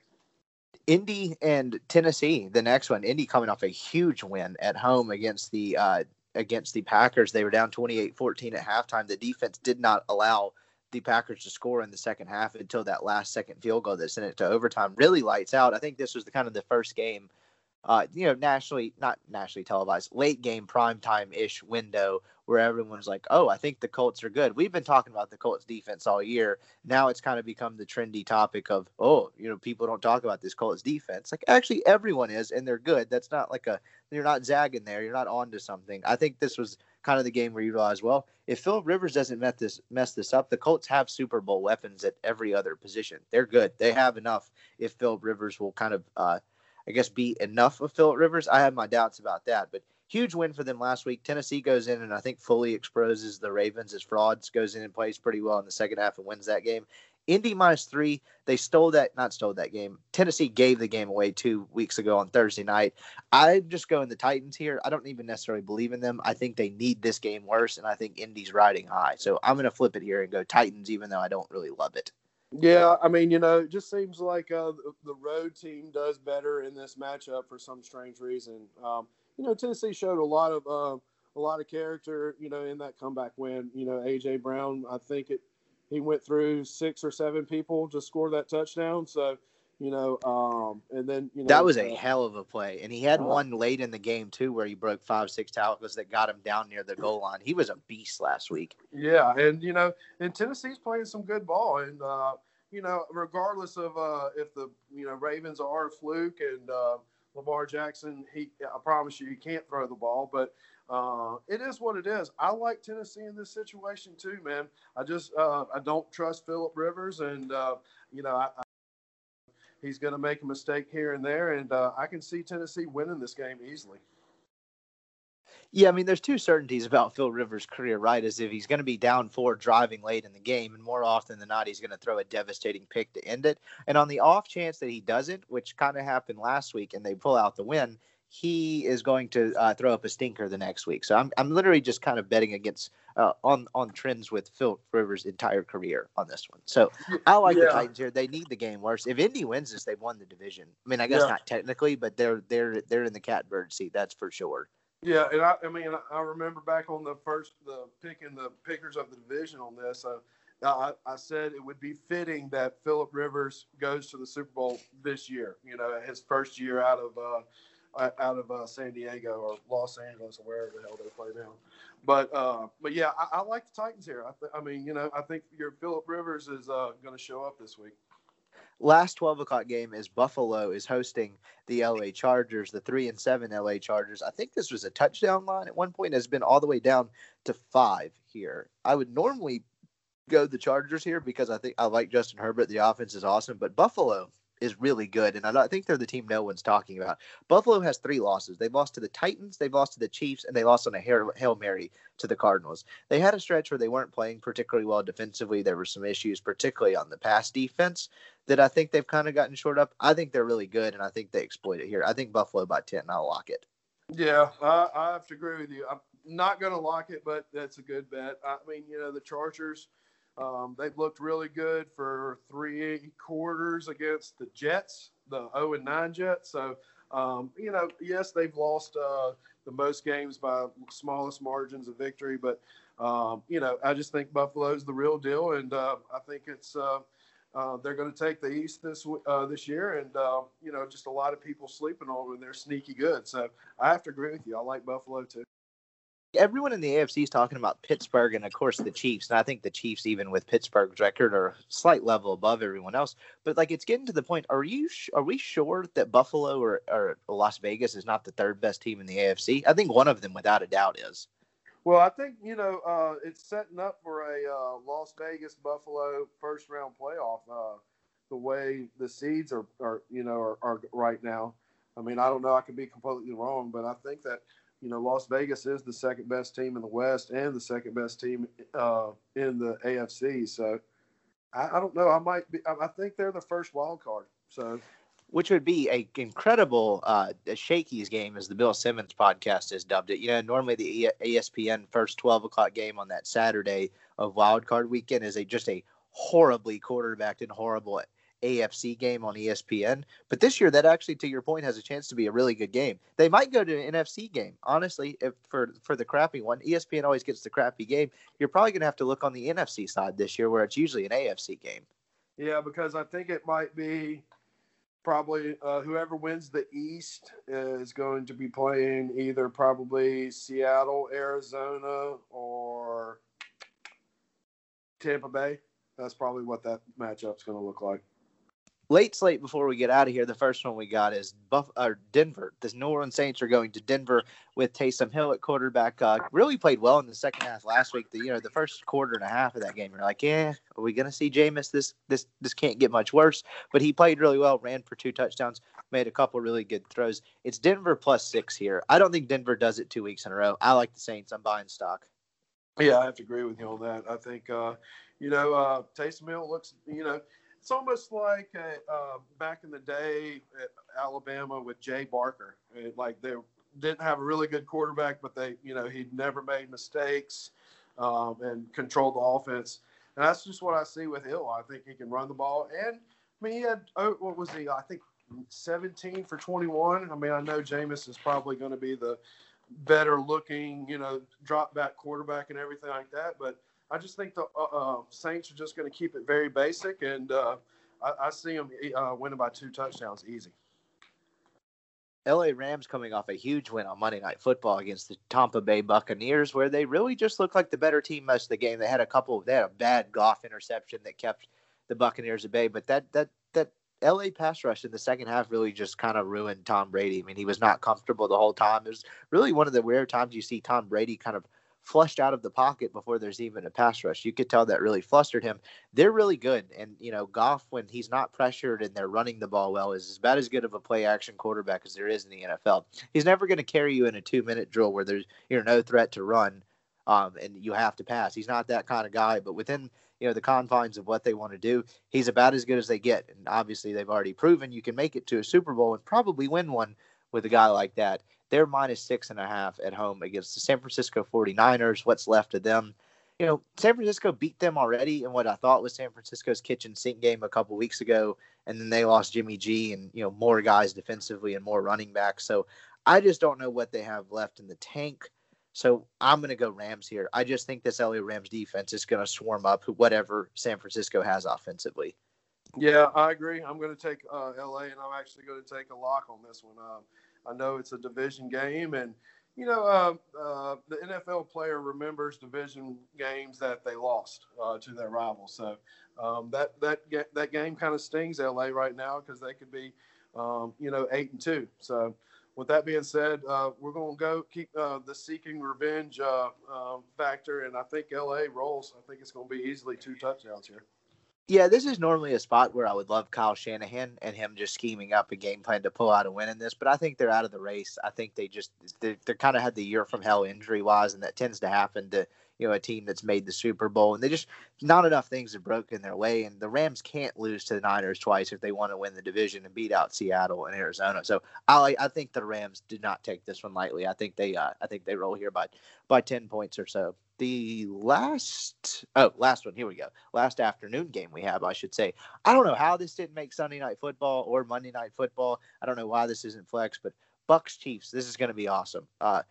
Indy and Tennessee, the next one. Indy coming off a huge win at home against the uh, against the Packers. They were down 28-14 at halftime. The defense did not allow the Packers to score in the second half until that last second field goal that sent it to overtime. Really lights out. I think this was the kind of the first game, uh, you know, nationally not nationally televised, late game prime time ish window where everyone's like, "Oh, I think the Colts are good." We've been talking about the Colts defense all year. Now it's kind of become the trendy topic of, "Oh, you know, people don't talk about this Colts defense." Like actually everyone is and they're good. That's not like a you're not zagging there. You're not on to something. I think this was kind of the game where you realize, well, if Philip Rivers doesn't mess this mess this up, the Colts have Super Bowl weapons at every other position. They're good. They have enough. If Philip Rivers will kind of, uh, I guess, be enough of Philip Rivers, I have my doubts about that. But huge win for them last week. Tennessee goes in and I think fully exposes the Ravens as frauds. Goes in and plays pretty well in the second half and wins that game. Indy minus three. They stole that, not stole that game. Tennessee gave the game away two weeks ago on Thursday night. I'm just going the Titans here. I don't even necessarily believe in them. I think they need this game worse, and I think Indy's riding high. So I'm going to flip it here and go Titans, even though I don't really love it. Yeah, I mean, you know, it just seems like uh, the- the road team does better in this matchup for some strange reason. Um, you know, Tennessee showed a lot of uh, a lot of character, you know, in that comeback win. You know, AJ Brown, I think it he went through six or seven people to score that touchdown. So, you know, um, and then you know that was a uh, hell of a play, and he had Uh, one late in the game too, where he broke five, six tackles that got him down near the goal line. He was a beast last week. Yeah, and you know, and Tennessee's playing some good ball, and uh, you know, regardless of uh, if the you know Ravens are a fluke and uh, Lamar Jackson, he I promise you, he can't throw the ball, but uh, it is what it is. I like Tennessee in this situation too, man. I just uh, I don't trust Philip Rivers, and uh, you know, I, I, he's going to make a mistake here and there, and uh, I can see Tennessee winning this game easily. Yeah, I mean, there's two certainties about Phil Rivers' career, right? Is if he's going to be down four driving late in the game, and more often than not, he's going to throw a devastating pick to end it. And on the off chance that he doesn't, which kind of happened last week, and they pull out the win, he is going to uh, throw up a stinker the next week. So I'm, I'm literally just kind of betting against uh, on on trends with Phil Rivers' entire career on this one. So I like the Titans here. They need the game worse. If Indy wins this, they've won the division. I mean, I guess Yeah. not technically, but they're they're they're in the catbird seat. That's for sure. Yeah, and I, I mean, I- remember back on the first, the picking the pickers of the division on this. Uh, I, I said it would be fitting that Philip Rivers goes to the Super Bowl this year. You know, his first year out of uh, out of uh, San Diego or Los Angeles or wherever the hell they play now. But uh, but yeah, I, I like the Titans here. I, th- I mean, you know, I think your Philip Rivers is uh, going to show up this week. Last 12 o'clock game is buffalo is hosting the la chargers the three and seven la chargers. I think this was a touchdown line at one point. Has been all the way down to five here. I would normally go the chargers here because i think i like justin herbert. The offense is awesome but buffalo is really good and i I think they're the team no one's talking about buffalo has three losses they've lost to the titans they've lost to the chiefs and they lost on a hail hail mary to the cardinals they had a stretch where they weren't playing particularly well defensively there were some issues particularly on the pass defense that I think they've kind of gotten short up. I think they're really good, and I think they exploit it here. I think Buffalo by ten. I'll lock it. Yeah, I, I have to agree with you. I'm not going to lock it, but that's a good bet. I mean, you know, the Chargers, um, they've looked really good for three quarters against the Jets, the 0 and 9 Jets. So, um, you know, yes, they've lost uh, the most games by smallest margins of victory, but, um, you know, I just think Buffalo's the real deal, and uh, I think it's. Uh, uh, they're going to take the East this uh, this year, and uh, you know, just a lot of people sleeping on them, and they're sneaky good. So I have to agree with you. I like Buffalo too. Everyone in the AFC is talking about Pittsburgh, and of course the Chiefs. And I think the Chiefs, even with Pittsburgh's record, are a slight level above everyone else. But like, it's getting to the point. Are you? sh- Are we sure that Buffalo or, or Las Vegas is not the third best team in the AFC? I think one of them, without a doubt, is. Well, I think you know uh, it's setting up for a uh, Las Vegas Buffalo first round playoff. Uh, the way the seeds are, are you know, are, are right now. I mean, I don't know. I could be completely wrong, but I think that you know Las Vegas is the second best team in the West and the second best team uh, in the AFC. So I, I don't know. I might be. I, think they're the first wild card. So which would be a incredible uh, Shakey's game, as the Bill Simmons podcast has dubbed it. You know, normally the ESPN first twelve o'clock game on that Saturday of Wild Card Weekend is a just a horribly quarterbacked and horrible AFC game on ESPN. But this year, that actually, to your point, has a chance to be a really good game. They might go to an NFC game. Honestly, if for for the crappy one, ESPN always gets the crappy game. You're probably going to have to look on the NFC side this year, where it's usually an AFC game. Yeah, because I think it might be probably uh, whoever wins the East is going to be playing either probably Seattle, Arizona, or Tampa Bay. That's probably what that matchup's going to look like. Late slate before we get out of here. The first one we got is Buff or Denver. The New Orleans Saints are going to Denver with Taysom Hill at quarterback. Uh, really played well in the second half last week. The you know the first quarter and a half of that game, you're like, yeah, are we gonna see Jameis? This this this can't get much worse. But he played really well, ran for two touchdowns, made a couple really good throws. It's Denver plus six here. I don't think Denver does it two weeks in a row. I like the Saints. I'm buying stock. Yeah, I have to agree with you on that. I think, uh, you know, uh, Taysom Hill looks, you know, it's almost like uh, uh, back in the day at Alabama with Jay Barker. It, like they didn't have a really good quarterback, but they, you know, he never made mistakes um, and controlled the offense. And that's just what I see with Hill. I think he can run the ball. And I mean, he had, oh, what was he? I think 17 for 21. I mean, I know Jameis is probably going to be the better looking, you know, drop back quarterback and everything like that. But I just think the uh, uh, Saints are just going to keep it very basic, and uh, I, I see them uh, winning by two touchdowns easy. LA Rams coming off a huge win on Monday Night Football against the Tampa Bay Buccaneers, where they really just looked like the better team most of the game. They had a couple, they had a bad Goff interception that kept the Buccaneers at bay, but that that that LA pass rush in the second half really just kind of ruined Tom Brady. I mean, he was not comfortable the whole time. It was really one of the rare times you see Tom Brady kind of flushed out of the pocket before there's even a pass rush. You could tell that really flustered him. They're really good. And, you know, Goff, when he's not pressured and they're running the ball well, is about as good of a play action quarterback as there is in the NFL. He's never going to carry you in a two minute drill where there's, you're no threat to run um, and you have to pass. He's not that kind of guy, but within, you know, the confines of what they want to do, he's about as good as they get. And obviously, they've already proven you can make it to a Super Bowl and probably win one with a guy like that. They're minus six and a half at home against the San Francisco 49ers. What's left of them? You know, San Francisco beat them already in what I thought was San Francisco's kitchen sink game a couple weeks ago. And then they lost Jimmy G and, you know, more guys defensively and more running backs. So I just don't know what they have left in the tank. So I'm going to go Rams here. I just think this LA Rams defense is going to swarm up whatever San Francisco has offensively. Yeah, I agree. I'm going to take uh, LA, and I'm actually going to take a lock on this one. Um, I know it's a division game, and you know uh, uh, the NFL player remembers division games that they lost uh, to their rivals. So um, that that that game kind of stings LA right now because they could be, um, you know, eight and two. So with that being said, uh, we're going to go keep uh, the seeking revenge uh, factor, and I think LA rolls. I think it's going to be easily two touchdowns here. Yeah, this is normally a spot where I would love Kyle Shanahan and him just scheming up a game plan to pull out a win in this, but I think they're out of the race. I think they just they they're kind of had the year from hell injury wise, and that tends to happen to you know a team that's made the Super Bowl, and they just not enough things have broken their way, and the Rams can't lose to the Niners twice if they want to win the division and beat out Seattle and Arizona. So I I think the Rams did not take this one lightly. I think they uh, I think they roll here by by ten points or so the last oh last one here we go. Last afternoon game we have i should say. I don't know how this didn't make sunday night football or monday night football. I don't know why this isn't flex but bucks chiefs this is going to be awesome. Uh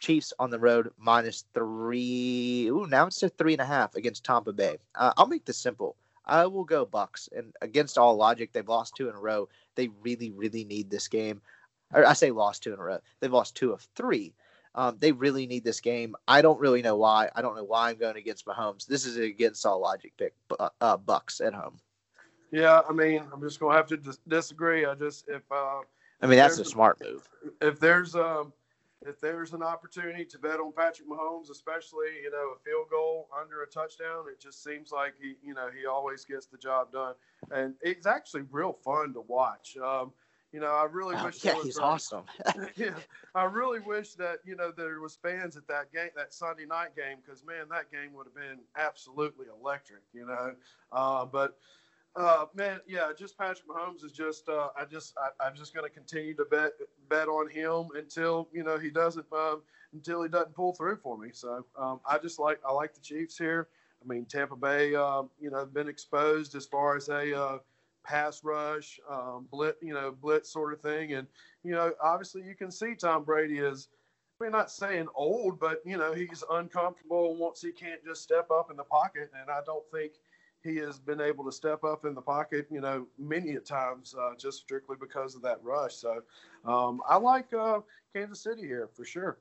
chiefs on the road minus three ooh now it's a three and a half against tampa bay. Uh, i'll make this simple. I will go bucks and against all logic they've lost two in a row. They really really need this game. Or i say lost two in a row. They've lost two of three um, they really need this game. I don't really know why. I don't know why I'm going against Mahomes. This is against all logic pick. Uh, Bucks at home. Yeah, I mean, I'm just going to have to dis- disagree. I just if uh, I mean that's a smart move. If there's um if there's an opportunity to bet on Patrick Mahomes, especially you know a field goal under a touchdown, it just seems like he you know he always gets the job done, and it's actually real fun to watch. Um, you know, I really oh, wish. Yeah, he's awesome. yeah, I really wish that you know there was fans at that game, that Sunday night game, because man, that game would have been absolutely electric. You know, uh, but uh, man, yeah, just Patrick Mahomes is just. Uh, I just, I, am just going to continue to bet bet on him until you know he doesn't uh, until he doesn't pull through for me. So um, I just like I like the Chiefs here. I mean, Tampa Bay, uh, you know, been exposed as far as a uh, pass rush, um, blitz, you know, blitz sort of thing. And, you know, obviously you can see Tom Brady is, I mean, not saying old, but, you know, he's uncomfortable once he can't just step up in the pocket. And I don't think he has been able to step up in the pocket, you know, many a times uh, just strictly because of that rush. So um, I like uh, Kansas City here for sure.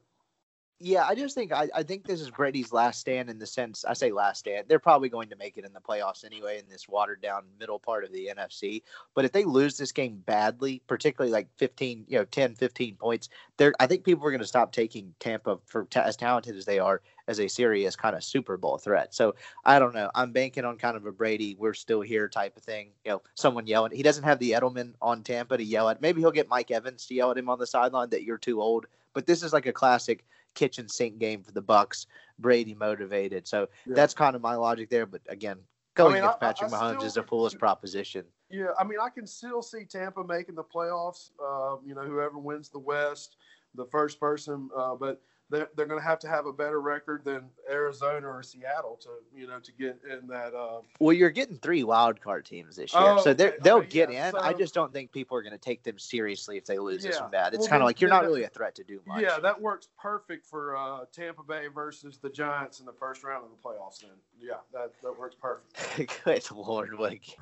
Yeah, I just think I, I think this is Brady's last stand in the sense I say last stand. They're probably going to make it in the playoffs anyway in this watered down middle part of the NFC. But if they lose this game badly, particularly like 15, you know, 10, 15 points, there I think people are going to stop taking Tampa for t- as talented as they are as a serious kind of Super Bowl threat. So I don't know. I'm banking on kind of a Brady, we're still here type of thing. You know, someone yelling. He doesn't have the Edelman on Tampa to yell at. Maybe he'll get Mike Evans to yell at him on the sideline that you're too old. But this is like a classic kitchen sink game for the Bucks. Brady motivated, so yeah. that's kind of my logic there. But again, going I mean, against Patrick I, I Mahomes still, is a foolish proposition. Yeah, I mean, I can still see Tampa making the playoffs. Uh, you know, whoever wins the West, the first person. Uh, but they're, they're going to have to have a better record than Arizona or Seattle to you know to get in that. Uh... Well, you're getting three wild card teams this year, Oh, so they they'll Okay, get yeah, in. I just don't think people are going to take them seriously if they lose this one bad. It's Well, kind of like you're not really a threat to do much. Yeah, that works perfect for uh, Tampa Bay versus the Giants in the first round of the playoffs. Then, yeah, that, that works perfect. Good lord, like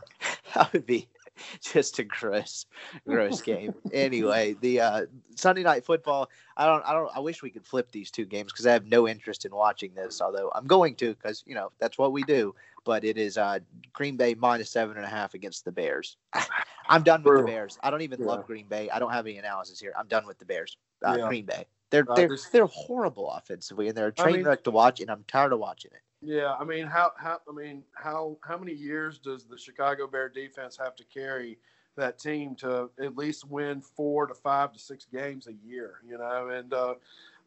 that would be just a gross, gross game. Anyway, the uh, Sunday night football. I don't, I don't. I wish we could flip these two games because I have no interest in watching this. Although I'm going to because you know that's what we do. But it is uh, Green Bay minus seven and a half against the Bears. I'm done with the Bears. I don't even Yeah. love Green Bay. I don't have any analysis here. I'm done with the Bears. Uh, Yeah. Green Bay. They're they're just- they're horrible offensively and they're a I train mean- wreck to watch. And I'm tired of watching it. Yeah, I mean, how how I mean, how how many years does the Chicago Bear defense have to carry that team to at least win four to five to six games a year? You know, and uh,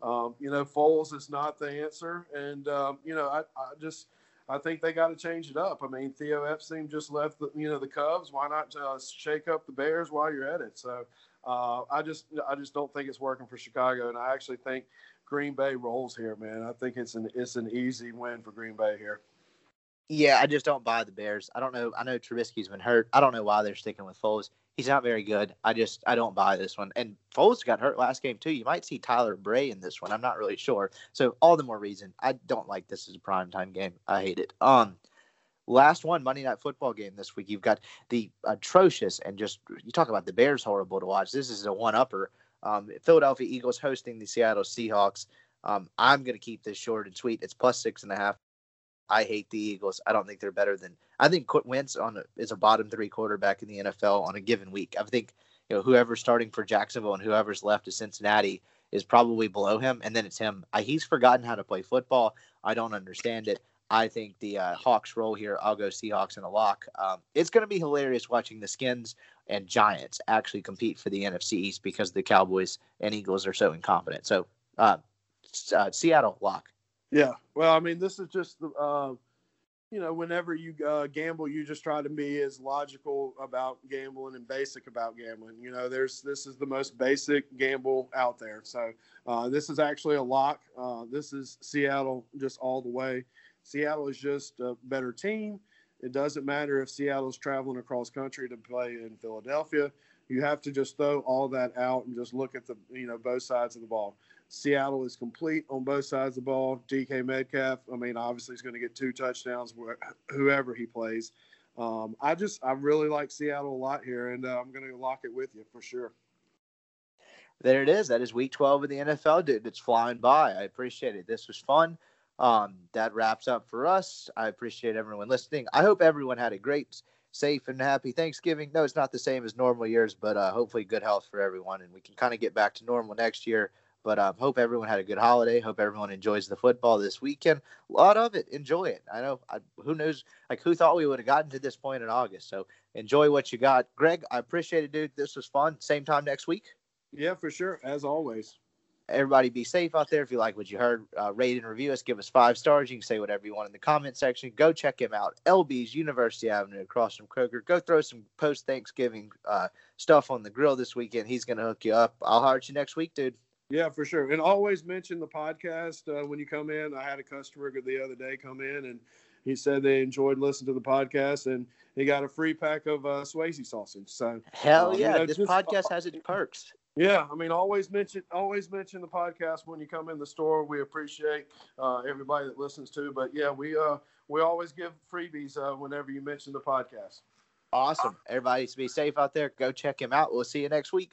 um, you know, Foles is not the answer, and um, you know, I, I just. I think they got to change it up. I mean, Theo Epstein just left the you know the Cubs. Why not uh, shake up the Bears while you're at it? So uh, I just I just don't think it's working for Chicago, and I actually think Green Bay rolls here, man. I think it's an it's an easy win for Green Bay here. Yeah, I just don't buy the Bears. I don't know. I know Trubisky's been hurt. I don't know why they're sticking with Foles. He's not very good. I just I don't buy this one. And Foles got hurt last game too. You might see Tyler Bray in this one. I'm not really sure. So all the more reason I don't like this as a primetime game. I hate it. Um, last one Monday Night Football game this week. You've got the atrocious and just you talk about the Bears horrible to watch. This is a one upper. Um, Philadelphia Eagles hosting the Seattle Seahawks. Um, I'm going to keep this short and sweet. It's plus six and a half. I hate the Eagles. I don't think they're better than. I think Wentz on a, is a bottom three quarterback in the NFL on a given week. I think you know whoever's starting for Jacksonville and whoever's left to Cincinnati is probably below him, and then it's him. I, he's forgotten how to play football. I don't understand it. I think the uh, Hawks roll here. I'll go Seahawks in a lock. Um, it's going to be hilarious watching the Skins and Giants actually compete for the NFC East because the Cowboys and Eagles are so incompetent. So, uh, uh, Seattle lock. Yeah. Well, I mean, this is just the, uh, you know, whenever you uh, gamble, you just try to be as logical about gambling and basic about gambling. You know, there's this is the most basic gamble out there. So uh, this is actually a lock. Uh, this is Seattle just all the way. Seattle is just a better team. It doesn't matter if Seattle's traveling across country to play in Philadelphia. You have to just throw all that out and just look at the you know both sides of the ball. Seattle is complete on both sides of the ball. DK Metcalf, I mean, obviously he's going to get two touchdowns wh- whoever he plays. Um, I just I really like Seattle a lot here, and uh, I'm going to lock it with you for sure. There it is. That is week 12 of the NFL, dude. It's flying by. I appreciate it. This was fun. Um, that wraps up for us. I appreciate everyone listening. I hope everyone had a great, safe, and happy Thanksgiving. No, it's not the same as normal years, but uh, hopefully good health for everyone, and we can kind of get back to normal next year. But um, hope everyone had a good holiday. Hope everyone enjoys the football this weekend. A lot of it. Enjoy it. I know. I, who knows? Like who thought we would have gotten to this point in August? So enjoy what you got, Greg. I appreciate it, dude. This was fun. Same time next week. Yeah, for sure, as always. Everybody be safe out there. If you like what you heard, uh, rate and review us. Give us five stars. You can say whatever you want in the comment section. Go check him out. LB's University Avenue across from Kroger. Go throw some post Thanksgiving uh, stuff on the grill this weekend. He's going to hook you up. I'll hire you next week, dude. Yeah, for sure. And always mention the podcast uh, when you come in. I had a customer the other day come in and he said they enjoyed listening to the podcast and he got a free pack of uh, Swayze sausage. So Hell Uh, you yeah. know, this just- podcast has its perks. Yeah, I mean, always mention always mention the podcast when you come in the store. We appreciate uh, everybody that listens to. But yeah, we uh we always give freebies uh, whenever you mention the podcast. Awesome. Everybody be safe out there. Go check him out. We'll see you next week.